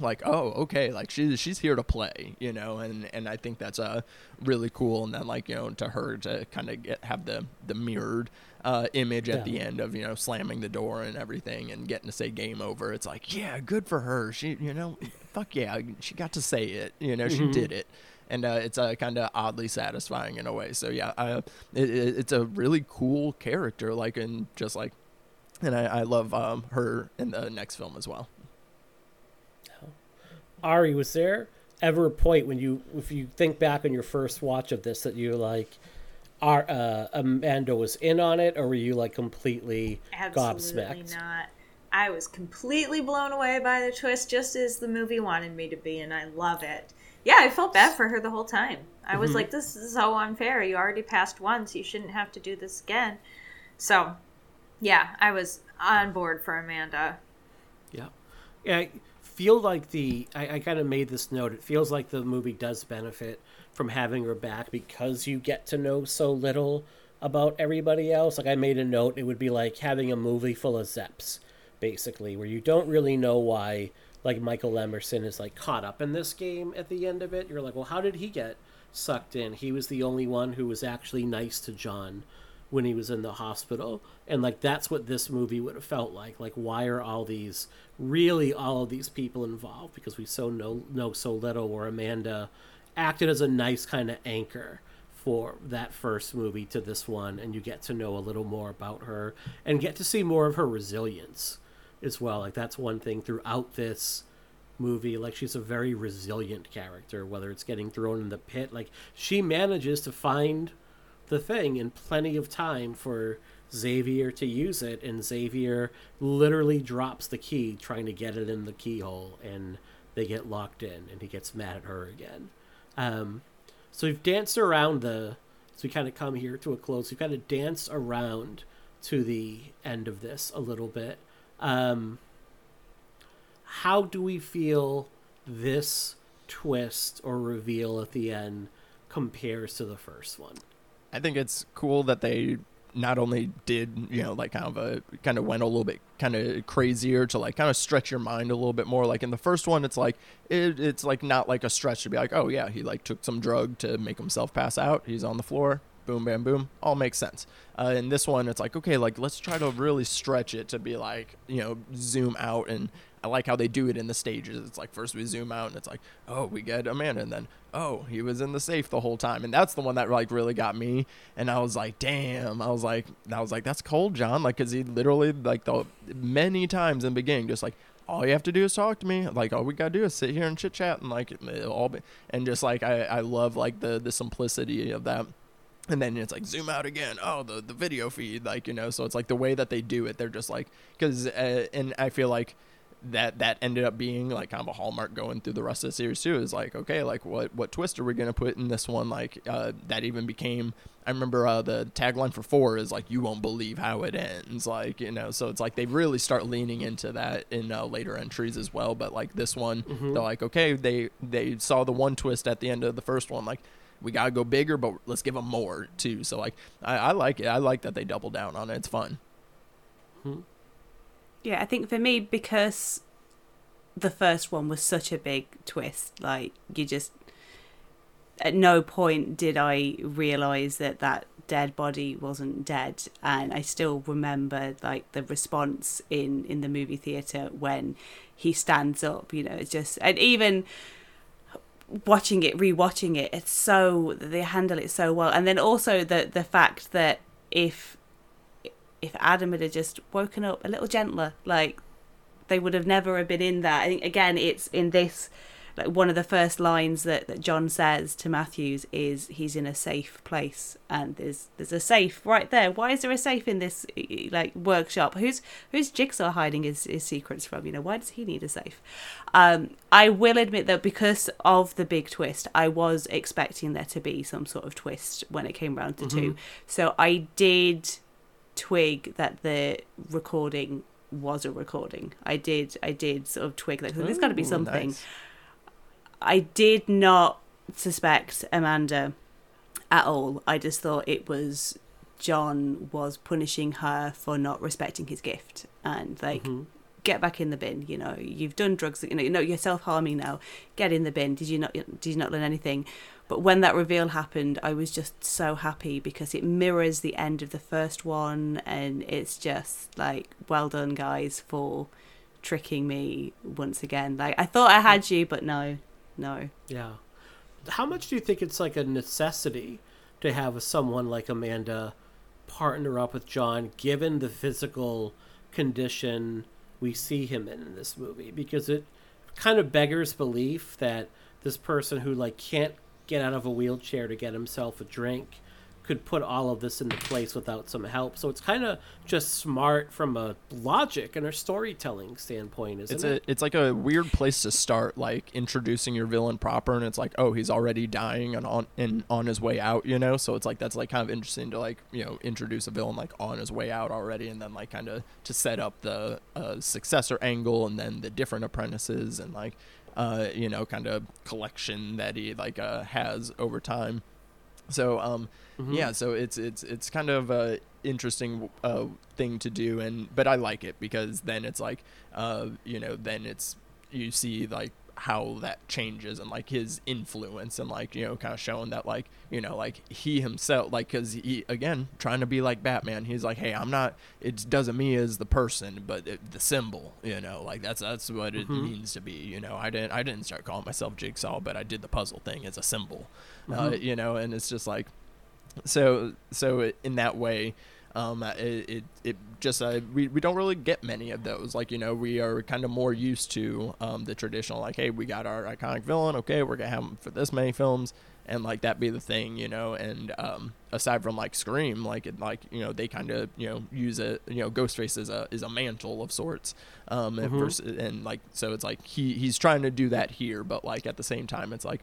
like oh okay like she's she's here to play you know and and i think that's uh really cool and then like you know to her to kind of get have the the mirrored uh image at yeah. the end of you know slamming the door and everything and getting to say game over. It's like yeah good for her. She you know fuck yeah she got to say it you know mm-hmm. she did it. And uh, it's uh, kind of oddly satisfying in a way. So yeah it, it, it's a really cool character like and just like and I, I love um, her in the next film as well Ari, was there ever a point when you, if you think back on your first watch of this, that you like, are uh, Amanda was in on it, or were you like completely Absolutely gobsmacked? not. I was completely blown away by the twist, just as the movie wanted me to be, and I love it. Yeah, I felt bad for her the whole time. I was Mhm. like, this is so unfair. You already passed once. You shouldn't have to do this again. So, yeah, I was on board for Amanda. Yeah. Yeah, I feel like the I, I kind of made this note. It feels like the movie does benefit from having her back because you get to know so little about everybody else. Like I made a note, it would be like having a movie full of Zeps, basically, where you don't really know why like Michael Emerson is like caught up in this game at the end of it. You're like, well, how did he get sucked in? He was the only one who was actually nice to John when he was in the hospital. And like that's what this movie would have felt like. Like why are all these really all of these people involved? Because we so know know so little where amanda acted as a nice kind of anchor for that first movie to this one and you get to know a little more about her and get to see more of her resilience as well. Like that's one thing throughout this movie like she's a very resilient character whether it's getting thrown in the pit. Like she manages to find the thing in plenty of time for Xavier to use it, and Xavier literally drops the key trying to get it in the keyhole, and they get locked in, and he gets mad at her again. Um, so we've danced around the. So we kind of come here to a close. We've kind of danced around to the end of this a little bit. Um, how do we feel this twist or reveal at the end compares to the first one? I think it's cool that they not only did you know like kind of a kind of went a little bit kind of crazier to like kind of stretch your mind a little bit more. Like in the first one it's like it, it's like not like a stretch to be like oh yeah he like took some drug to make himself pass out. He's on the floor. Boom bam boom. All makes sense. Uh, in this one it's like okay like let's try to really stretch it to be like you know zoom out. And I like how they do it in the stages. It's like first we zoom out and it's like, oh, we get Amanda, and then oh, he was in the safe the whole time, and that's the one that like really got me. And I was like, damn, I was like, I was like, that's cold, John, like, cause he literally like the many times in the beginning, just like all you have to do is talk to me. Like all we gotta do is sit here and chit chat and like all be, and just like I I love like the the simplicity of that. And then it's like zoom out again. Oh the the video feed like you know so it's like the way that they do it they're just like because uh, and i feel like that that ended up being like kind of a hallmark going through the rest of the series too is like okay like what what twist are we gonna put in this one? Like uh that even became i remember uh the tagline for four is like you won't believe how it ends like you know so it's like they really start leaning into that in uh, later entries as well but like this one Mhm. they're like okay they they saw the one twist at the end of the first one like we gotta go bigger but let's give them more too so like i, I like it i like that they double down on it it's fun Yeah, I think for me because the first one was such a big twist, like you just at no point did I realize that that dead body wasn't dead. And I still remember like the response in in the movie theater when he stands up, you know, it's just and even watching it rewatching it it's so they handle it so well. And then also the the fact that if if Adam had just woken up a little gentler, like they would have never have been in that. I think again, it's in this like one of the first lines that, that John says to Matthews is he's in a safe place and there's there's a safe right there. Why is there a safe in this like workshop? Who's who's Jigsaw hiding his, his secrets from? You know, why does he need a safe? Um, I will admit that because of the big twist, I was expecting there to be some sort of twist when it came round to two. Mhm. So I did twig that the recording was a recording. I did I did sort of twig that there's got to be something. nice. I did not suspect Amanda at all. I just thought it was John was punishing her for not respecting his gift and like Mhm. get back in the bin. You know, you've done drugs. You know, you know you're self harming now. Get in the bin. Did you not? Did you not learn anything? But when that reveal happened, I was just so happy because it mirrors the end of the first one, and it's just like, well done, guys, for tricking me once again. Like I thought I mm. had you, but no, no. Yeah. How much do you think it's like a necessity to have someone like Amanda partner up with John, given the physical condition we see him in in this movie? Because it kind of beggars belief that this person who like can't get out of a wheelchair to get himself a drink could put all of this into place without some help. So it's kind of just smart from a logic and a storytelling standpoint, isn't it's it? it's like a weird place to start like introducing your villain proper and it's like oh he's already dying and on and on his way out you know so it's like that's like kind of interesting to like you know introduce a villain like on his way out already and then like kind of to set up the uh, successor angle and then the different apprentices and like uh you know kind of collection that he like uh has over time so um Mm-hmm. yeah so it's it's it's kind of a interesting uh thing to do and but I like it because then it's like uh you know then it's you see like how that changes and like his influence and like you know kind of showing that like you know like he himself like because he again trying to be like batman he's like hey i'm not it doesn't me as the person but it, the symbol you know like that's that's what it Mhm. means to be you know i didn't i didn't start calling myself jigsaw but i did the puzzle thing as a symbol uh, Mhm. you know and it's just like so so in that way um it it, it just uh, we, we don't really get many of those like you know we are kind of more used to um the traditional like hey we got our iconic villain okay we're gonna have him for this many films and like that be the thing you know and um aside from like scream like it like you know they kind of you know use it you know ghostface is a is a mantle of sorts um and, Mhm. versus, and like so it's like he he's trying to do that here but like at the same time it's like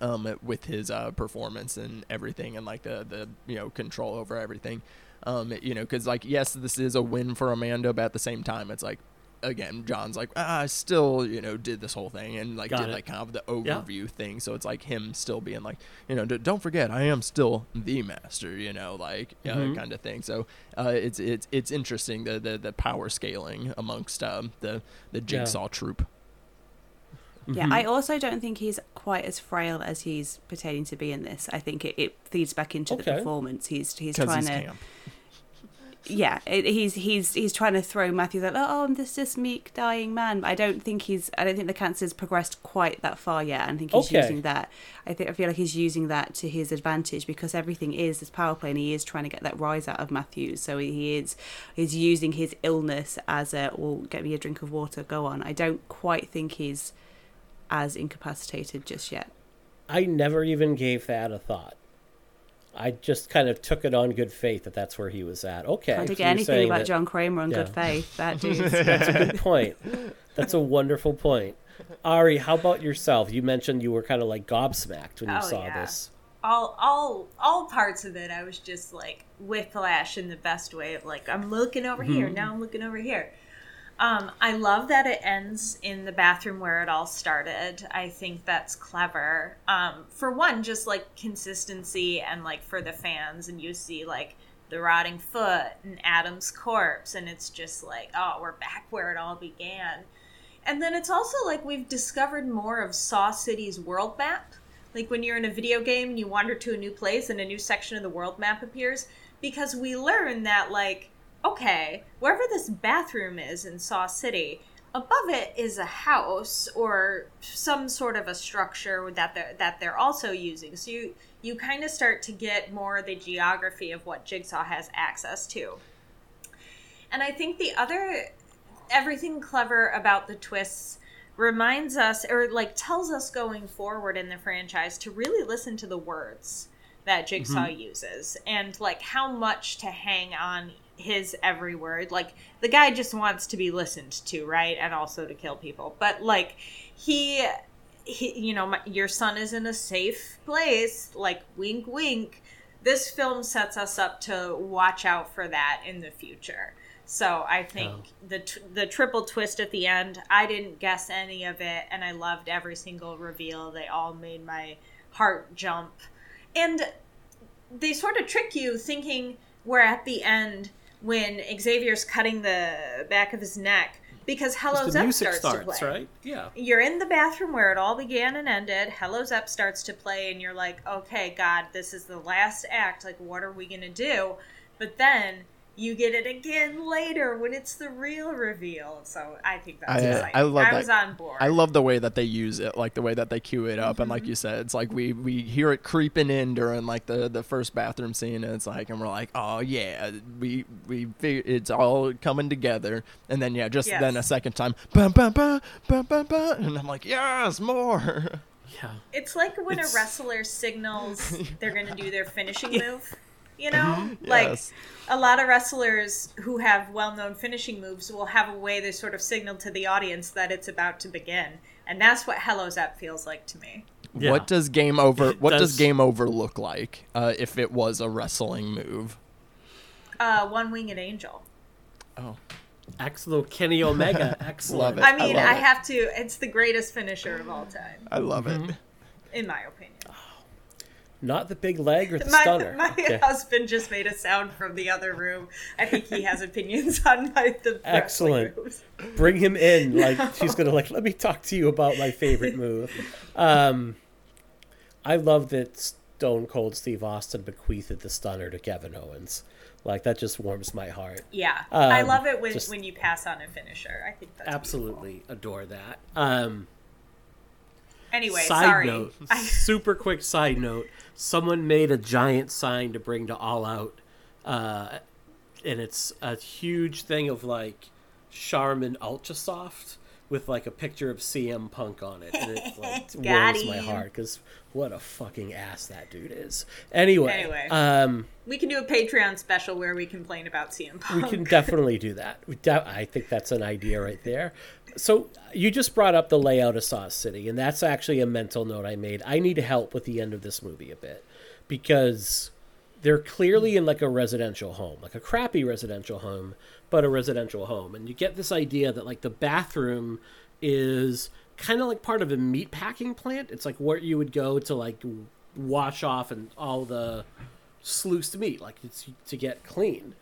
um, with his uh, performance and everything, and like the the you know control over everything. Um, you know, because like yes, this is a win for Amanda, but at the same time, it's like again, John's like ah, I still you know did this whole thing and like Got did it. like kind of the Yeah. overview thing. So it's like him still being like you know, "D- don't forget, I am still the master. You know, like uh, Mhm. kind of thing. So uh, it's it's it's interesting the the, the power scaling amongst um, the the jigsaw troop. Yeah, Mm-hmm. I also don't think he's quite as frail as he's pretending to be in this. I think it, it feeds back into the Okay. performance. He's he's trying he's to camp. yeah, it, he's he's he's trying to throw Matthew like oh I'm this this meek dying man. I don't think he's I don't think the cancer's progressed quite that far yet. I think he's Okay. using that. I think I feel like he's using that to his advantage because everything is this power play and he is trying to get that rise out of Matthews. So he is he's using his illness as a well get me a drink of water go on. I don't quite think he's as incapacitated just yet. I never even gave that a thought. I just kind of took it on good faith that that's where he was at. Okay, Can't so take anything about that- John Kramer on good faith. That (laughs) dude. That's a good point. That's a wonderful point. Ari, how about yourself? You mentioned you were kind of like gobsmacked when you Oh, saw yeah. this. all all all parts of it i was just like whiplash in the best way of like i'm looking over here Mm-hmm. now i'm looking over here um, i love that it ends in the bathroom where it all started. I think that's clever. Um, for one just like consistency and like for the fans and you see like the rotting foot and adam's corpse and it's just like oh we're back where it all began. And then it's also like we've discovered more of saw city's world map. Like when you're in a video game and you wander to a new place and a new section of the world map appears because we learn that like okay wherever this bathroom is in saw city above it is a house or some sort of a structure that they're, that they're also using. So you you kind of start to get more the geography of what jigsaw has access to. And i think the other everything clever about the twists reminds us or like tells us going forward in the franchise to really listen to the words that Jigsaw mm-hmm. uses and like how much to hang on his every word. Like the guy just wants to be listened to, right? And also to kill people. But like he he, you know, my, your son is in a safe place, like wink, wink. This film sets us up to watch out for that in the future. So I think the t- the triple twist at the end, I didn't guess any of it, and I loved every single reveal. They all made my heart jump, and they sort of trick you thinking we're at the end when Xavier's cutting the back of his neck because Hello's music starts, starts, to play right? Yeah. you're in the bathroom where it all began and ended. Hello Zepp starts to play, and you're like, okay, God, this is the last act. Like, what are we going to do? But then you get it again later when it's the real reveal. So I think that's I, exciting. I love that. was on board. I love the way that they use it, like the way that they cue it up, and Mm-hmm. like you said, it's like we we hear it creeping in during like the the first bathroom scene, and it's like, and we're like, oh yeah, we we it's all coming together, and then yeah, just Yes. then a second time, bum, bum, bum, bum, bum, bum, and I'm like, yes, more. Yeah. It's like when It's- a wrestler signals (laughs) they're going to do their finishing move. You know, Mhm. like Yes. a lot of wrestlers who have well-known finishing moves will have a way they sort of signal to the audience that it's about to begin, and that's what Hello Zepp feels like to me. Yeah. What does game over? It What does does- game over look like uh, if it was a wrestling move? Uh, one-winged angel. Oh, Excellent. Kenny Omega. (laughs) Excellent. Love it. I mean, love I, it. have to. It's the greatest finisher of all time, I love Mm-hmm. it. in my opinion. Not the big leg or the My, stunner. (laughs) my Okay. husband just made a sound from the other room. I think he has opinions on my the (laughs) Excellent. Bring him in. (laughs) Like she's gonna like. Let me talk to you about my favorite move. Um, I love that Stone Cold Steve Austin bequeathed the stunner to Kevin Owens. Like that just warms my heart. Yeah, I Um, love it when, just- when you pass on a finisher. I think that's Absolutely adore that. Um, Anyway, side sorry. note, (laughs) super quick side note. Someone made a giant sign to bring to All Out, uh, and it's a huge thing of like Charmin Ultra Soft with like a picture of CM Punk on it, and it like (laughs) warms my heart because what a fucking ass that dude is. Anyway, Anyway. um, we can do a Patreon special where we complain about CM Punk. we can (laughs) definitely do that. We de- I think that's an idea right there. So you just brought up the layout of Saw City, and that's actually a mental note I made. I need help with the end of this movie a bit because they're clearly in like a residential home, like a crappy residential home, but a residential home, and you get this idea that like the bathroom is kind of like part of a meat packing plant. It's like where you would go to like wash off and all the sluiced meat, like to get clean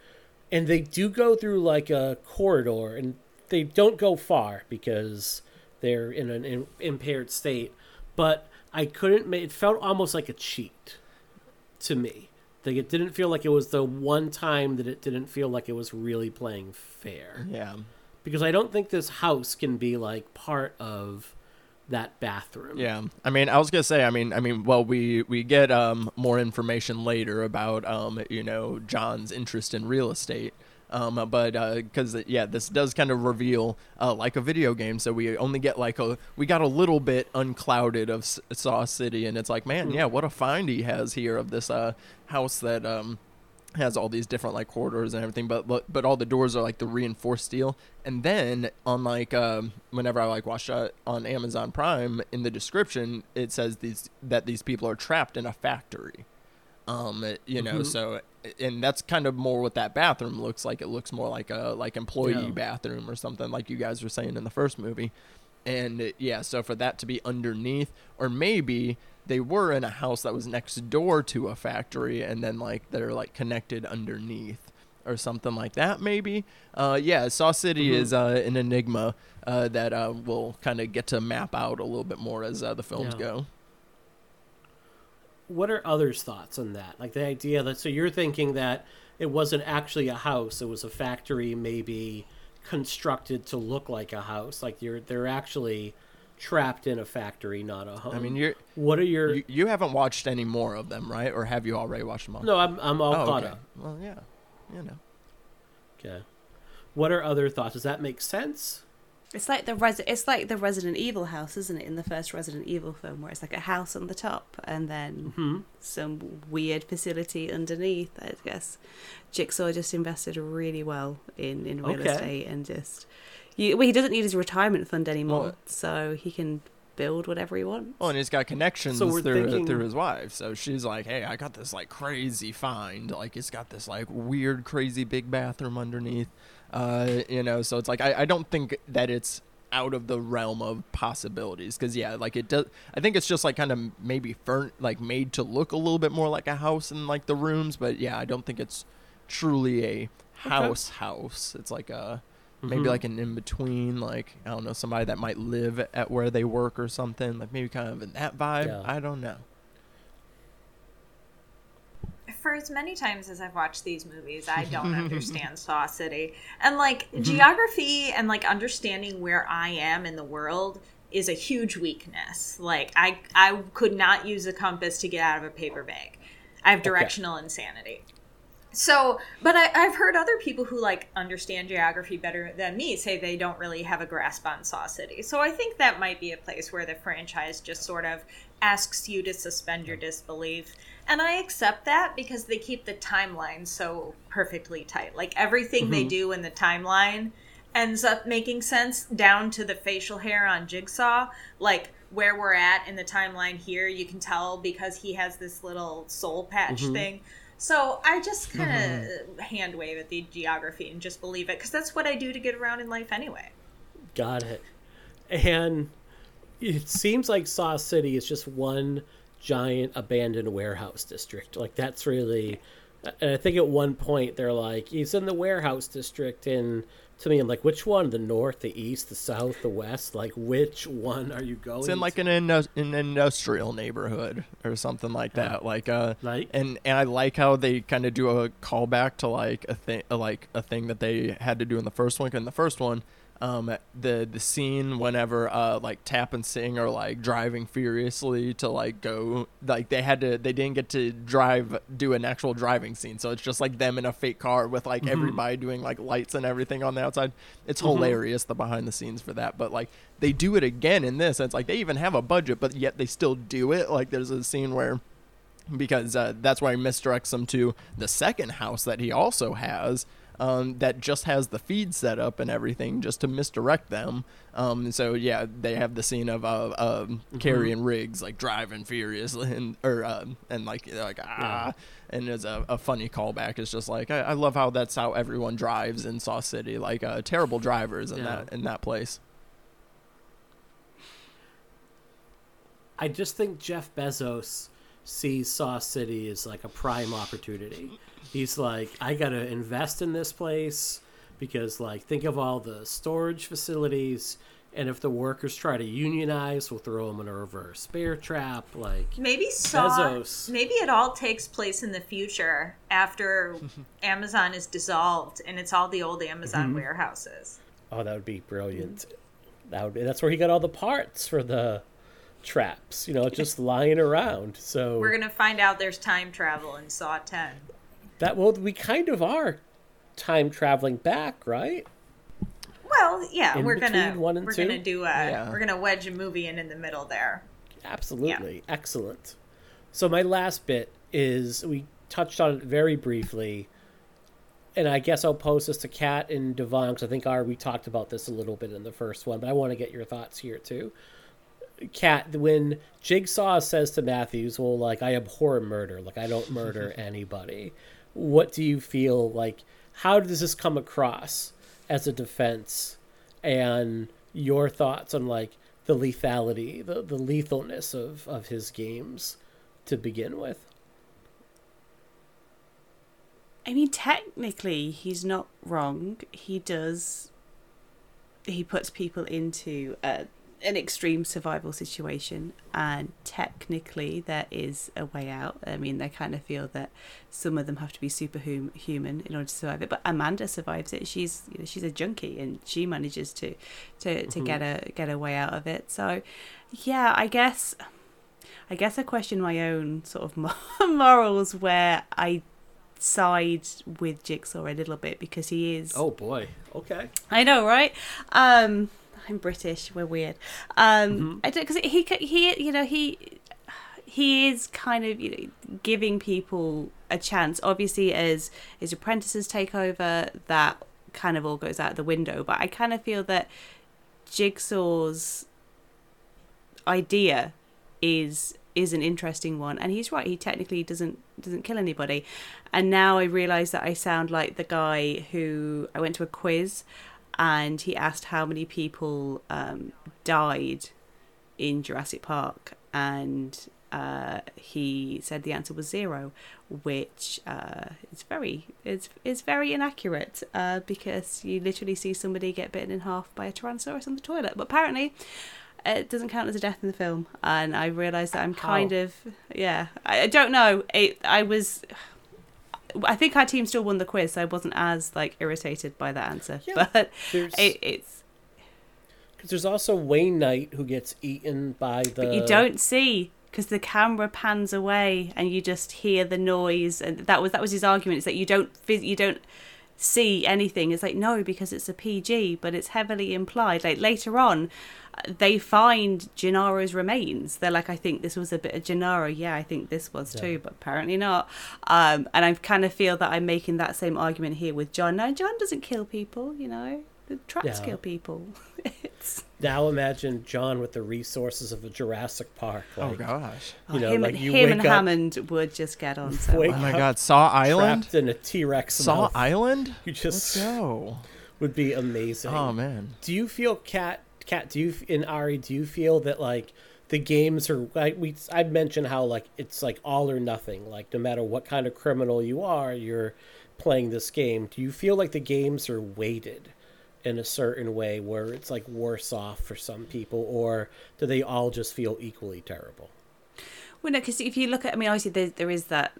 and they do go through like a corridor and they don't go far because they're in an in, impaired state but i couldn't make it felt almost like a cheat to me like it didn't feel like it was the one time that it didn't feel like it was really playing fair Yeah. because i don't think this house can be like part of that bathroom Yeah, I mean, I was gonna say, I mean, I mean, well, we we get um more information later about um you know John's interest in real estate. Um, but because yeah, this does kind of reveal uh, like a video game, so we only get like a we got a little bit unclouded of S- Saw City, and it's like, man, yeah, what a find he has here of this uh house that um has all these different like corridors and everything. But but, but all the doors are like the reinforced steel. And then on like um whenever i like watch uh, on amazon prime in the description it says these that these people are trapped in a factory um it- you know Mhm. so and that's kind of more what that bathroom looks like it looks more like a like employee Yeah. bathroom or something like you guys were saying in the first movie and uh, yeah so for that to be underneath or maybe they were in a house that was next door to a factory and then like they're like connected underneath or something like that maybe uh yeah saw city Mhm. is uh an enigma uh that uh we'll kind of get to map out a little bit more as uh, the films Yeah. go what are others' thoughts on that? Like the idea that so you're thinking that it wasn't actually a house; it was a factory, maybe constructed to look like a house. Like you're they're actually trapped in a factory, not a home. i mean you're what are your? you, you haven't watched any more of them right or have you already watched them all no, I'm I'm all Oh, caught okay. up. well yeah you know Okay. What are other thoughts? Does that make sense? It's like the res- it's like the Resident Evil house, isn't it? In the first Resident Evil film, where it's like a house on the top and then Mm-hmm. some weird facility underneath. I guess Jigsaw just invested really well in in real Okay. estate and just you, well, he doesn't need his retirement fund anymore, Well- so he can build whatever he wants. Well, and he's got connections So through thinking- through his wife. So she's like, "Hey, I got this like crazy find. Like, it's got this like weird, crazy big bathroom underneath. Uh, you know, so it's like I, I don't think that it's out of the realm of possibilities because yeah, like it does. I think it's just like kind of maybe fern like made to look a little bit more like a house in like the rooms, but yeah, I don't think it's truly a house house. It's like a maybe Mhm. like an in between, like I don't know, somebody that might live at where they work or something, like maybe kind of in that vibe. Yeah. I don't know. For as many times as I've watched these movies, I don't (laughs) understand Saw City. And like mhm. geography and like understanding where I am in the world is a huge weakness. Like I I could not use a compass to get out of a paper bag. I have directional insanity. so but I, i've heard other people who like understand geography better than me say they don't really have a grasp on saw city so i think that might be a place where the franchise just sort of asks you to suspend your disbelief and i accept that because they keep the timeline so perfectly tight like everything mm-hmm. they do in the timeline ends up making sense down to the facial hair on jigsaw like where we're at in the timeline here you can tell because he has this little soul patch mm-hmm. thing so I just kind of mm-hmm. hand wave at the geography and just believe it because that's what I do to get around in life anyway. Got it. And it seems like Saw City is just one giant abandoned warehouse district. Like that's really. And I think at one point they're like, he's in the warehouse district And to me, I'm like, which one? The north, the east, the south, the west? Like, which one are you going? It's in like an, an industrial neighborhood or something like that. Like, uh, like, and and I like how they kind of do a callback to like a thing, like a thing that they had to do in the first one. In the first one, um, the the scene whenever uh, like Tapp and Sing are like driving furiously to like go like they had to they didn't get to drive do an actual driving scene so it's just like them in a fake car with like mm-hmm. everybody doing like lights and everything on the outside it's mm-hmm. hilarious the behind the scenes for that but like they do it again in this it's like they even have a budget but yet they still do it like there's a scene where because uh, that's why he misdirects them to the second house that he also has um, that just has the feed set up and everything just to misdirect them. Um, so yeah, they have the scene of uh, uh, mm-hmm. Kerry and Riggs like driving furiously (laughs) and or uh, and like like ah, yeah. and it's a, a, funny callback. It's just like I, I, love how that's how everyone drives in Saw City, like uh, terrible drivers in yeah. that in that place. I just think Jeff Bezos sees Saw City as like a prime opportunity he's like, I gotta invest in this place because, like, think of all the storage facilities. And if the workers try to unionize, we'll throw them in a reverse bear trap. Like maybe Saw, Bezos. maybe it all takes place in the future after (laughs) Amazon is dissolved and it's all the old Amazon mm-hmm. warehouses. Oh, that would be brilliant. That would be. That's where he got all the parts for the traps. You know, just lying around. So we're gonna find out there's time travel in Saw Ten. That well, we kind of are time traveling back, right? Well, yeah, in we're gonna we're going gonna do a yeah. we're gonna wedge a movie in in the middle there. Absolutely, yeah. excellent. So my last bit is we touched on it very briefly, and I guess I'll pose this to Kat and Devaughn because I think our we talked about this a little bit in the first one, but I want to get your thoughts here too. Kat, when Jigsaw says to Matthews, "Well, like I abhor murder, like I don't murder (laughs) anybody," what do you feel like? How does this come across as a defense? And your thoughts on like the lethality, the, the lethalness of, of his games to begin with? I mean, technically, he's not wrong. He does. He puts people into a an extreme survival situation, and technically there is a way out. I mean, they kind of feel that some of them have to be superhuman in order to survive it. But Amanda survives it. She's you know, she's a junkie, and she manages to to, to mm-hmm. get a get a way out of it. So, yeah, I guess. I guess I question my own sort of (laughs) morals where I side with Jigsaw a little bit because he is. Oh boy. Okay. I know, right? Um, I'm British. We're weird. Um, mm-hmm. I don't because he he you know he he is kind of you know giving people a chance. Obviously, as his apprentices take over, that kind of all goes out the window. But I kind of feel that Jigsaw's idea is is an interesting one and he's right he technically doesn't doesn't kill anybody and now i realize that i sound like the guy who i went to a quiz and he asked how many people um, died in Jurassic Park, and uh, he said the answer was zero, which uh, is very is is very inaccurate uh, because you literally see somebody get bitten in half by a Tyrannosaurus on the toilet. But apparently, it doesn't count as a death in the film, and I realised that I'm kind of yeah. I, I don't know. It, I was I think our team still won the quiz, so I wasn't as like irritated by that answer. Yeah, but (laughs) it, it's because there's also Wayne Knight who gets eaten by the. But you don't see because the camera pans away and you just hear the noise and that was that was his argument is that you don't you don't see anything it's like no because it's a pg but it's heavily implied. Like later on they find gennaro's remains. They're like i think this was a bit of gennaro yeah i think this was yeah. too but apparently not. Um, and i kind of feel that i'm making that same argument here with john. No john doesn't kill people you know? The traps yeah. kill people. (laughs) It's now imagine John with the resources of a Jurassic Park. Oh, like, oh gosh! You oh, know, him, like you him and up, Hammond would just get on so well. Oh my god! Saw Island trapped in a T Rex. Saw mouth. Island. (laughs) You just Let's go. Would be amazing. Oh man! Do you feel Kat Kat? Do you in Ari? Do you feel that like the games are like we? I mentioned how like it's like all or nothing. Like no matter what kind of criminal you are, you're playing this game. Do you feel like the games are weighted? In a certain way where it's like worse off for some people, or do they all just feel equally terrible? Well, no, because if you look at, I mean, obviously there there is that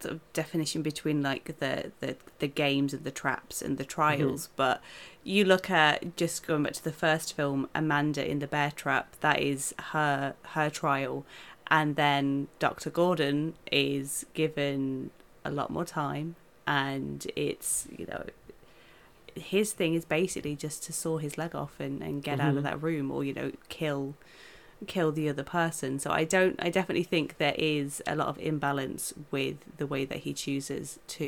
sort of definition between like the, the the games and the traps and the trials, mm-hmm. but you look at just going back to the first film, Amanda in the bear trap. That is her her trial, and then Doctor Gordon is given a lot more time, and it's you know his thing is basically just to saw his leg off and, and get mm-hmm. out of mm-hmm. that room or you know kill kill the other person so i don't i definitely think there is a lot of imbalance with the way that he chooses to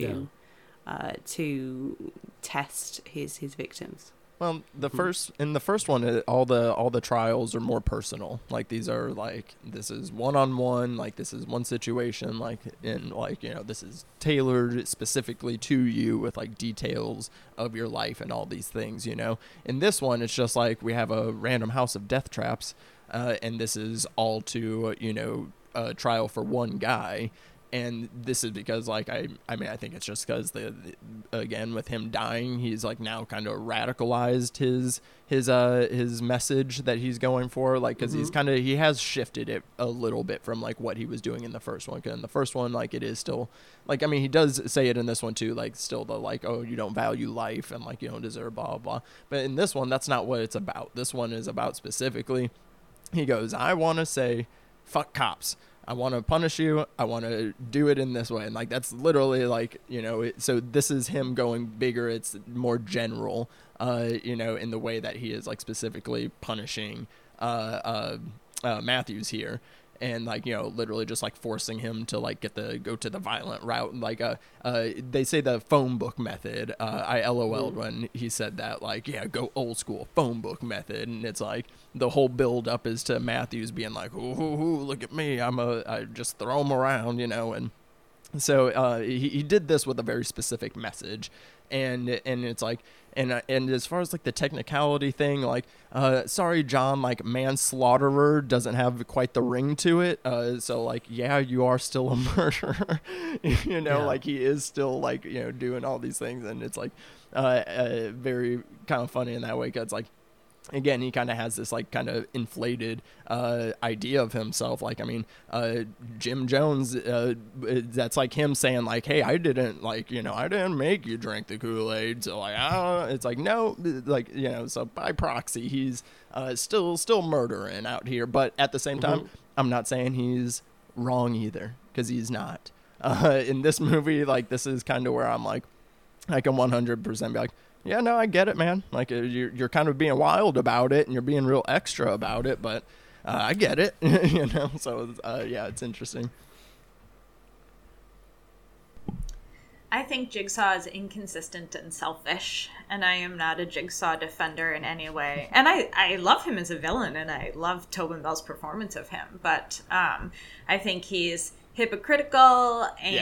yeah. uh, to test his his victims well, the hmm. first in the first one, all the all the trials are more personal. Like these are like this is one on one. Like this is one situation. Like in like you know this is tailored specifically to you with like details of your life and all these things. You know, in this one, it's just like we have a random house of death traps, uh, and this is all to you know a trial for one guy and this is because like I I mean I think it's just because the, the, again with him dying he's like now kind of radicalized his his uh his message that he's going for like because mm-hmm. he's kind of he has shifted it a little bit from like what he was doing in the first one Cause in the first one like it is still like I mean he does say it in this one too like still the like oh you don't value life and like you don't deserve blah blah blah. But in this one that's not what it's about. This one is about specifically he goes I want to say fuck cops I want to punish you. I want to do it in this way. And like that's literally like, you know, it, so this is him going bigger. It's more general, uh, you know, in the way that he is like specifically punishing uh, uh, uh Matthews here and like you know literally just like forcing him to like get the go to the violent route like uh, uh they say the phone book method uh i lol'd when he said that like yeah go old school phone book method and it's like the whole build up is to matthews being like ooh, ooh, ooh look at me i'm a i just throw him around you know and so uh, he, he did this with a very specific message and and it's like and uh, and as far as like the technicality thing like uh sorry john like manslaughterer doesn't have quite the ring to it. Uh so like yeah you are still a (laughs) murderer. You know yeah. like he is still like you know doing all these things. And it's like uh, uh very kind of funny in that way because like again he kind of has this like kind of inflated uh, idea of himself like i mean uh, jim jones uh, that's like him saying like hey i didn't like you know i didn't make you drink the kool-aid so like ah, it's like no like you know so by proxy he's uh, still still murdering out here but at the same time mm-hmm. i'm not saying he's wrong either because he's not (laughs) uh, in this movie like this is kind of where i'm like i can 100% be like yeah, no, I get it, man. Like uh, you're you're kind of being wild about it, and you're being real extra about it, but uh, I get it, (laughs) you know. So uh, yeah, it's interesting. I think Jigsaw is inconsistent and selfish, and I am not a Jigsaw defender in any way. And I, I love him as a villain, and I love Tobin Bell's performance of him, but um, I think he's hypocritical (laughs) and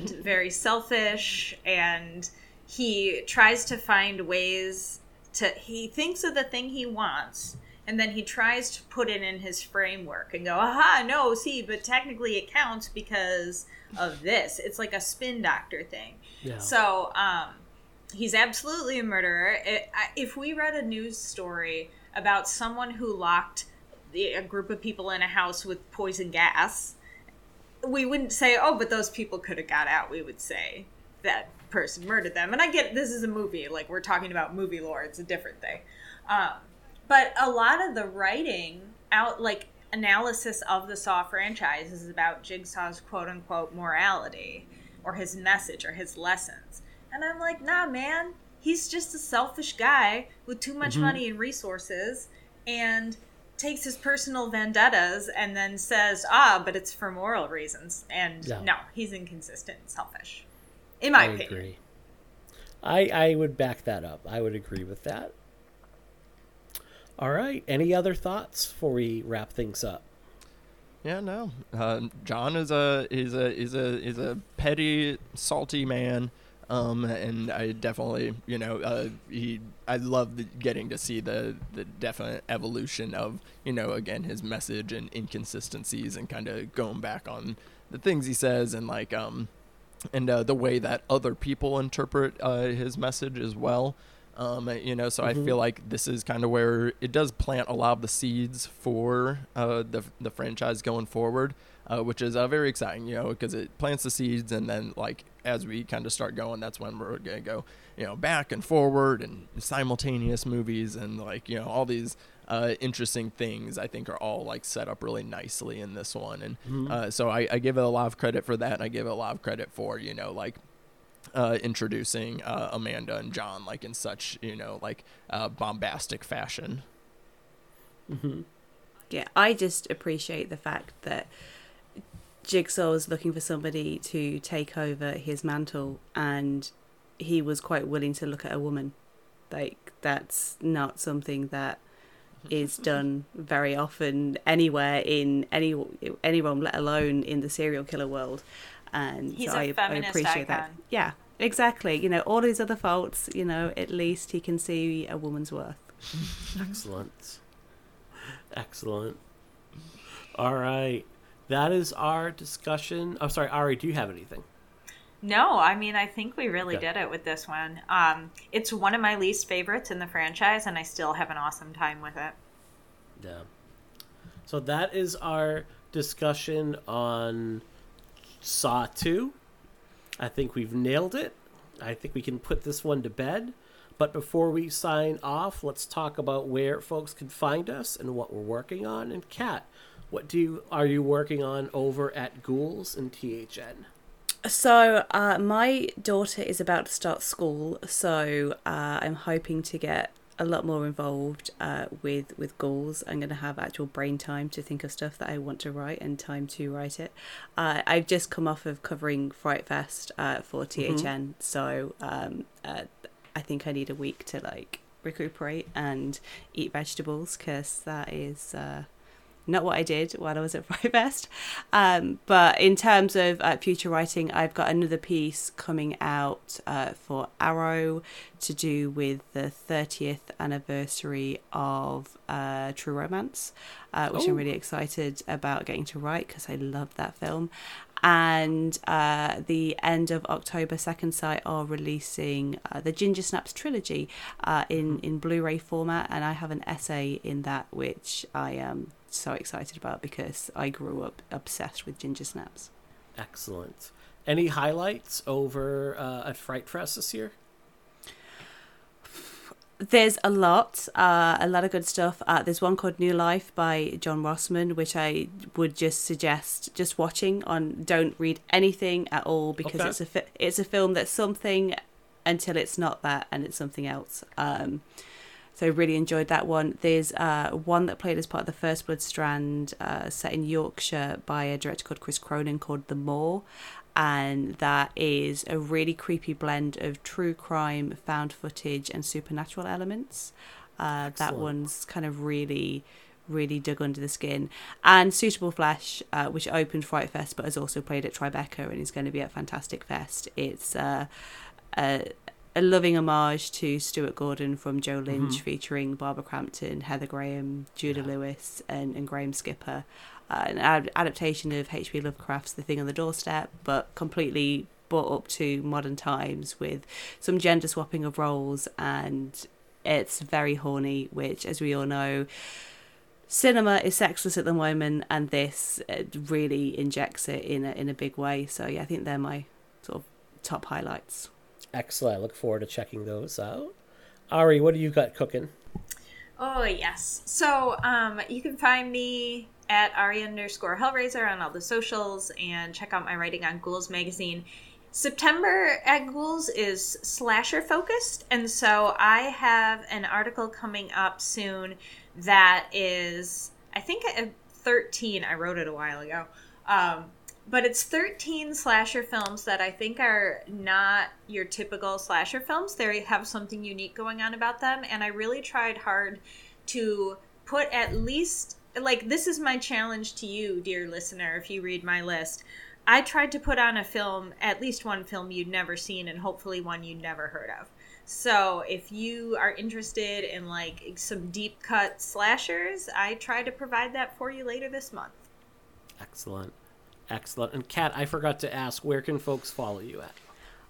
yes. very selfish and he tries to find ways to he thinks of the thing he wants and then he tries to put it in his framework and go aha no see but technically it counts because of this. It's like a spin doctor thing. Yeah. so um, he's absolutely a murderer. It, if we read a news story about someone who locked a group of people in a house with poison gas we wouldn't say oh but those people could have got out we would say that person murdered them. And I get this is a movie, like we're talking about movie lore, it's a different thing. Um, but a lot of the writing out, like analysis of the Saw franchise is about Jigsaw's quote unquote morality or his message or his lessons. And I'm like, nah, man, he's just a selfish guy with too much Mhm. money and resources and takes his personal vendettas and then says, ah, but it's for moral reasons. And Yeah. no, he's inconsistent and selfish. In my I opinion. agree. I I would back that up. I would agree with that. All right. Any other thoughts before we wrap things up? Yeah, no. Uh, John is a is a is a is a petty, salty man. Um, and I definitely, you know, uh, he. I love the, getting to see the the definite evolution of, you know, again his message and inconsistencies and kind of going back on the things he says and like um, and uh, the way that other people interpret uh, his message as well. Um, you know, so I Mhm. feel like this is kind of where it does plant a lot of the seeds for uh, the the franchise going forward, uh, which is uh, very exciting. You know, because it plants the seeds, and then like as we kind of start going, that's when we're gonna go, you know, back and forward and simultaneous movies and like you know all these uh, interesting things. I think are all like set up really nicely in this one, and Mhm. uh, so I, I give it a lot of credit for that, and I give it a lot of credit for you know like uh, introducing uh, Amanda and John like in such you know like uh, bombastic fashion. Mm-hmm. Yeah, I just appreciate the fact that Jigsaw was looking for somebody to take over his mantle, and he was quite willing to look at a woman. Like that's not something that is done very often anywhere in any any realm, let alone in the serial killer world. And He's so a I, I feminist appreciate that. Yeah, exactly. You know, all his other faults. You know, at least he can see a woman's worth. (laughs) Excellent. Excellent. All right. That is our discussion. I'm sorry, Ari, do you have anything? No, I mean, I think we really Okay. did it with this one. Um, it's one of my least favorites in the franchise, and I still have an awesome time with it. Yeah. So that is our discussion on Saw 2. I think we've nailed it. I think we can put this one to bed. But before we sign off, let's talk about where folks can find us and what we're working on. And Kat, what do you are you working on over at Ghouls and THN? So, uh, my daughter is about to start school, so uh, I'm hoping to get a lot more involved uh, with with Ghouls. I'm going to have actual brain time to think of stuff that I want to write and time to write it. Uh, I've just come off of covering Fright Fest uh, for THN, Mhm. so um, uh, I think I need a week to like recuperate and eat vegetables because that is. Not what I did while I was at (laughs) Fright Um, but in terms of uh, future writing, I've got another piece coming out uh, for Arrow to do with the 30th anniversary of uh, True Romance, uh, which Oh. I'm really excited about getting to write because I love that film. And uh, the end of October, Second Sight are releasing uh, the Ginger Snaps trilogy uh, in in Blu-ray format, and I have an essay in that which I am so excited about because I grew up obsessed with Ginger Snaps. Excellent. Any highlights over uh, at Fright Fest this year? There's a lot, uh, a lot of good stuff. Uh, there's one called New Life by John Rosman, which I would just suggest just watching. On don't read anything at all because Okay. it's a fi- it's a film that's something until it's not that and it's something else. Um, so really enjoyed that one. There's uh, one that played as part of the First Blood Strand, uh, set in Yorkshire by a director called Chris Cronin called The Moor, and that is a really creepy blend of true crime, found footage, and supernatural elements. Uh, that one's kind of really, really dug under the skin. And Suitable Flesh, uh, which opened Fright Fest but has also played at Tribeca and is going to be at Fantastic Fest. It's uh, a, a loving homage to Stuart Gordon from Joe Lynch, Mhm. featuring Barbara Crampton, Heather Graham, Judah Lewis, and, and Graham Skipper. Uh, an ad- adaptation of H.P. Lovecraft's The Thing on the Doorstep, but completely brought up to modern times with some gender swapping of roles, and it's very horny, which, as we all know, cinema is sexless at the moment, and this uh, really injects it in a in a big way. So yeah, I think they're my sort of top highlights. Excellent. I look forward to checking those out. Ari, what do you got cooking? Oh yes. So um, you can find me at Ari underscore Hellraiser on all the socials and check out my writing on Ghouls Magazine. September at Ghouls is slasher focused, and so I have an article coming up soon that is, I think, uh, 13. I wrote it a while ago. Um, but it's 13 slasher films that I think are not your typical slasher films. They have something unique going on about them, and I really tried hard to put at least like this is my challenge to you, dear listener, if you read my list. I tried to put on a film, at least one film you'd never seen, and hopefully one you'd never heard of. So if you are interested in like some deep cut slashers, I try to provide that for you later this month. Excellent. Excellent. And Kat, I forgot to ask, where can folks follow you at?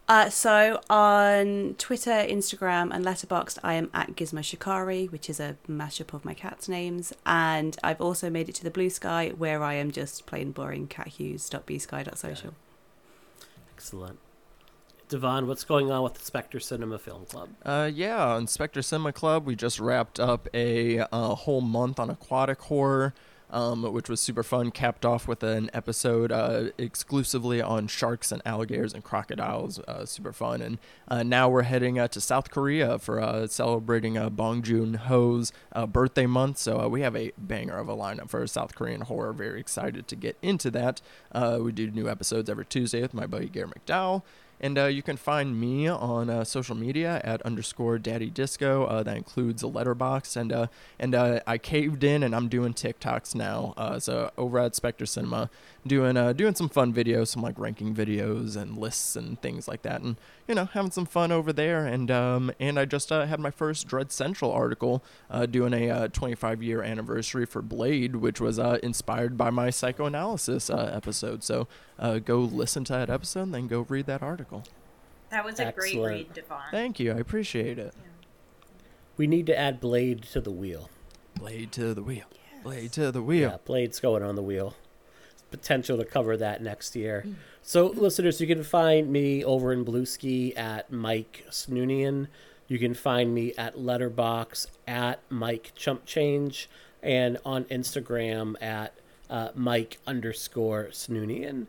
Uh, so on Twitter, Instagram, and Letterboxd, I am at Gizmo Shikari, which is a mashup of my cat's names. And I've also made it to the Blue Sky, where I am just plain boring cathughes.bsky.social. Excellent. Devaughn, what's going on with the Spectre Cinema Film Club? Uh, yeah, on Spectre Cinema Club, we just wrapped up a uh, whole month on aquatic horror um, which was super fun. Capped off with an episode uh, exclusively on sharks and alligators and crocodiles. Uh, super fun. And uh, now we're heading uh, to South Korea for uh, celebrating uh, Bong Joon Ho's birthday month. So we have a banger of a lineup for South Korean horror. Very excited to get into that. we do new episodes every Tuesday with my buddy Gary McDowell. And uh, you can find me on uh, social media at underscore daddy disco. Uh, that includes a Letterboxd. And, uh, and uh, I caved in and I'm doing TikToks now. Uh, so over at Spectre Cinema, doing doing some fun videos, some like ranking videos and lists and things like that, and you know having some fun over there. And um, and I just had my first Dread Central article doing a uh, 25 year anniversary for Blade, which was inspired by my psychoanalysis episode. So uh, go listen to that episode and then go read that article. That was a Excellent. great read, Devaughn. Thank you. I appreciate it. Yeah. We need to add Blade to the wheel. Blade to the wheel. Yes. Blade to the wheel. Yeah, Blade's going on the wheel potential to cover that next year. Mm. So, listeners, you can find me over in Bluesky at Mike Snoonian. You can find me at Letterboxd at Mike Chump Change and on Instagram at uh, Mike underscore Snoonian.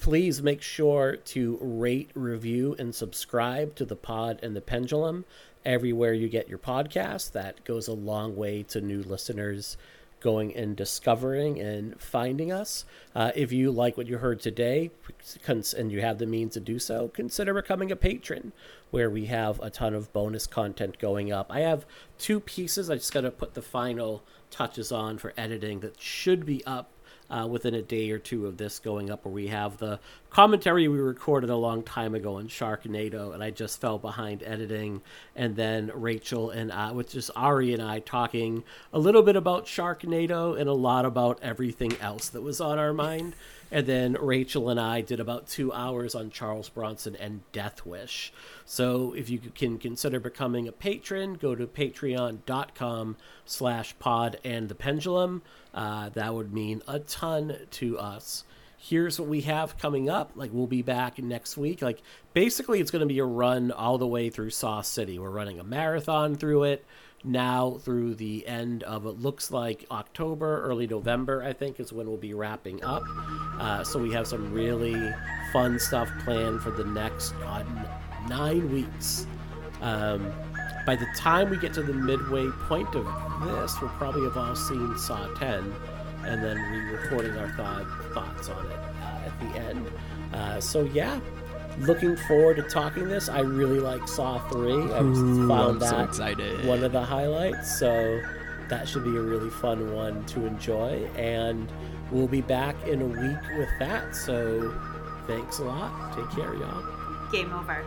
Please make sure to rate, review, and subscribe to the pod and the pendulum everywhere you get your podcast. That goes a long way to new listeners going and discovering and finding us. Uh, if you like what you heard today and you have the means to do so, consider becoming a patron where we have a ton of bonus content going up. I have two pieces I just got to put the final touches on for editing that should be up uh, within a day or two of this going up, where we have the commentary we recorded a long time ago on Sharknado, and I just fell behind editing, and then Rachel and I, with just Ari and I talking a little bit about Sharknado and a lot about everything else that was on our mind. And then Rachel and I did about two hours on Charles Bronson and Death Wish. So if you can consider becoming a patron, go to patreon.com slash pod and the pendulum. Uh, that would mean a ton to us. Here's what we have coming up. Like we'll be back next week. Like basically it's going to be a run all the way through Saw City. We're running a marathon through it now through the end of it looks like October, early November, I think, is when we'll be wrapping up. Uh, so we have some really fun stuff planned for the next uh, nine weeks. Um, by the time we get to the midway point of this, we'll probably have all seen Saw 10 and then re-recording our th- thoughts on it uh, at the end. Uh, so yeah, looking forward to talking this. I really like Saw 3. I Ooh, found I'm that so one of the highlights. So that should be a really fun one to enjoy. And we'll be back in a week with that. So thanks a lot. Take care, y'all. Game over.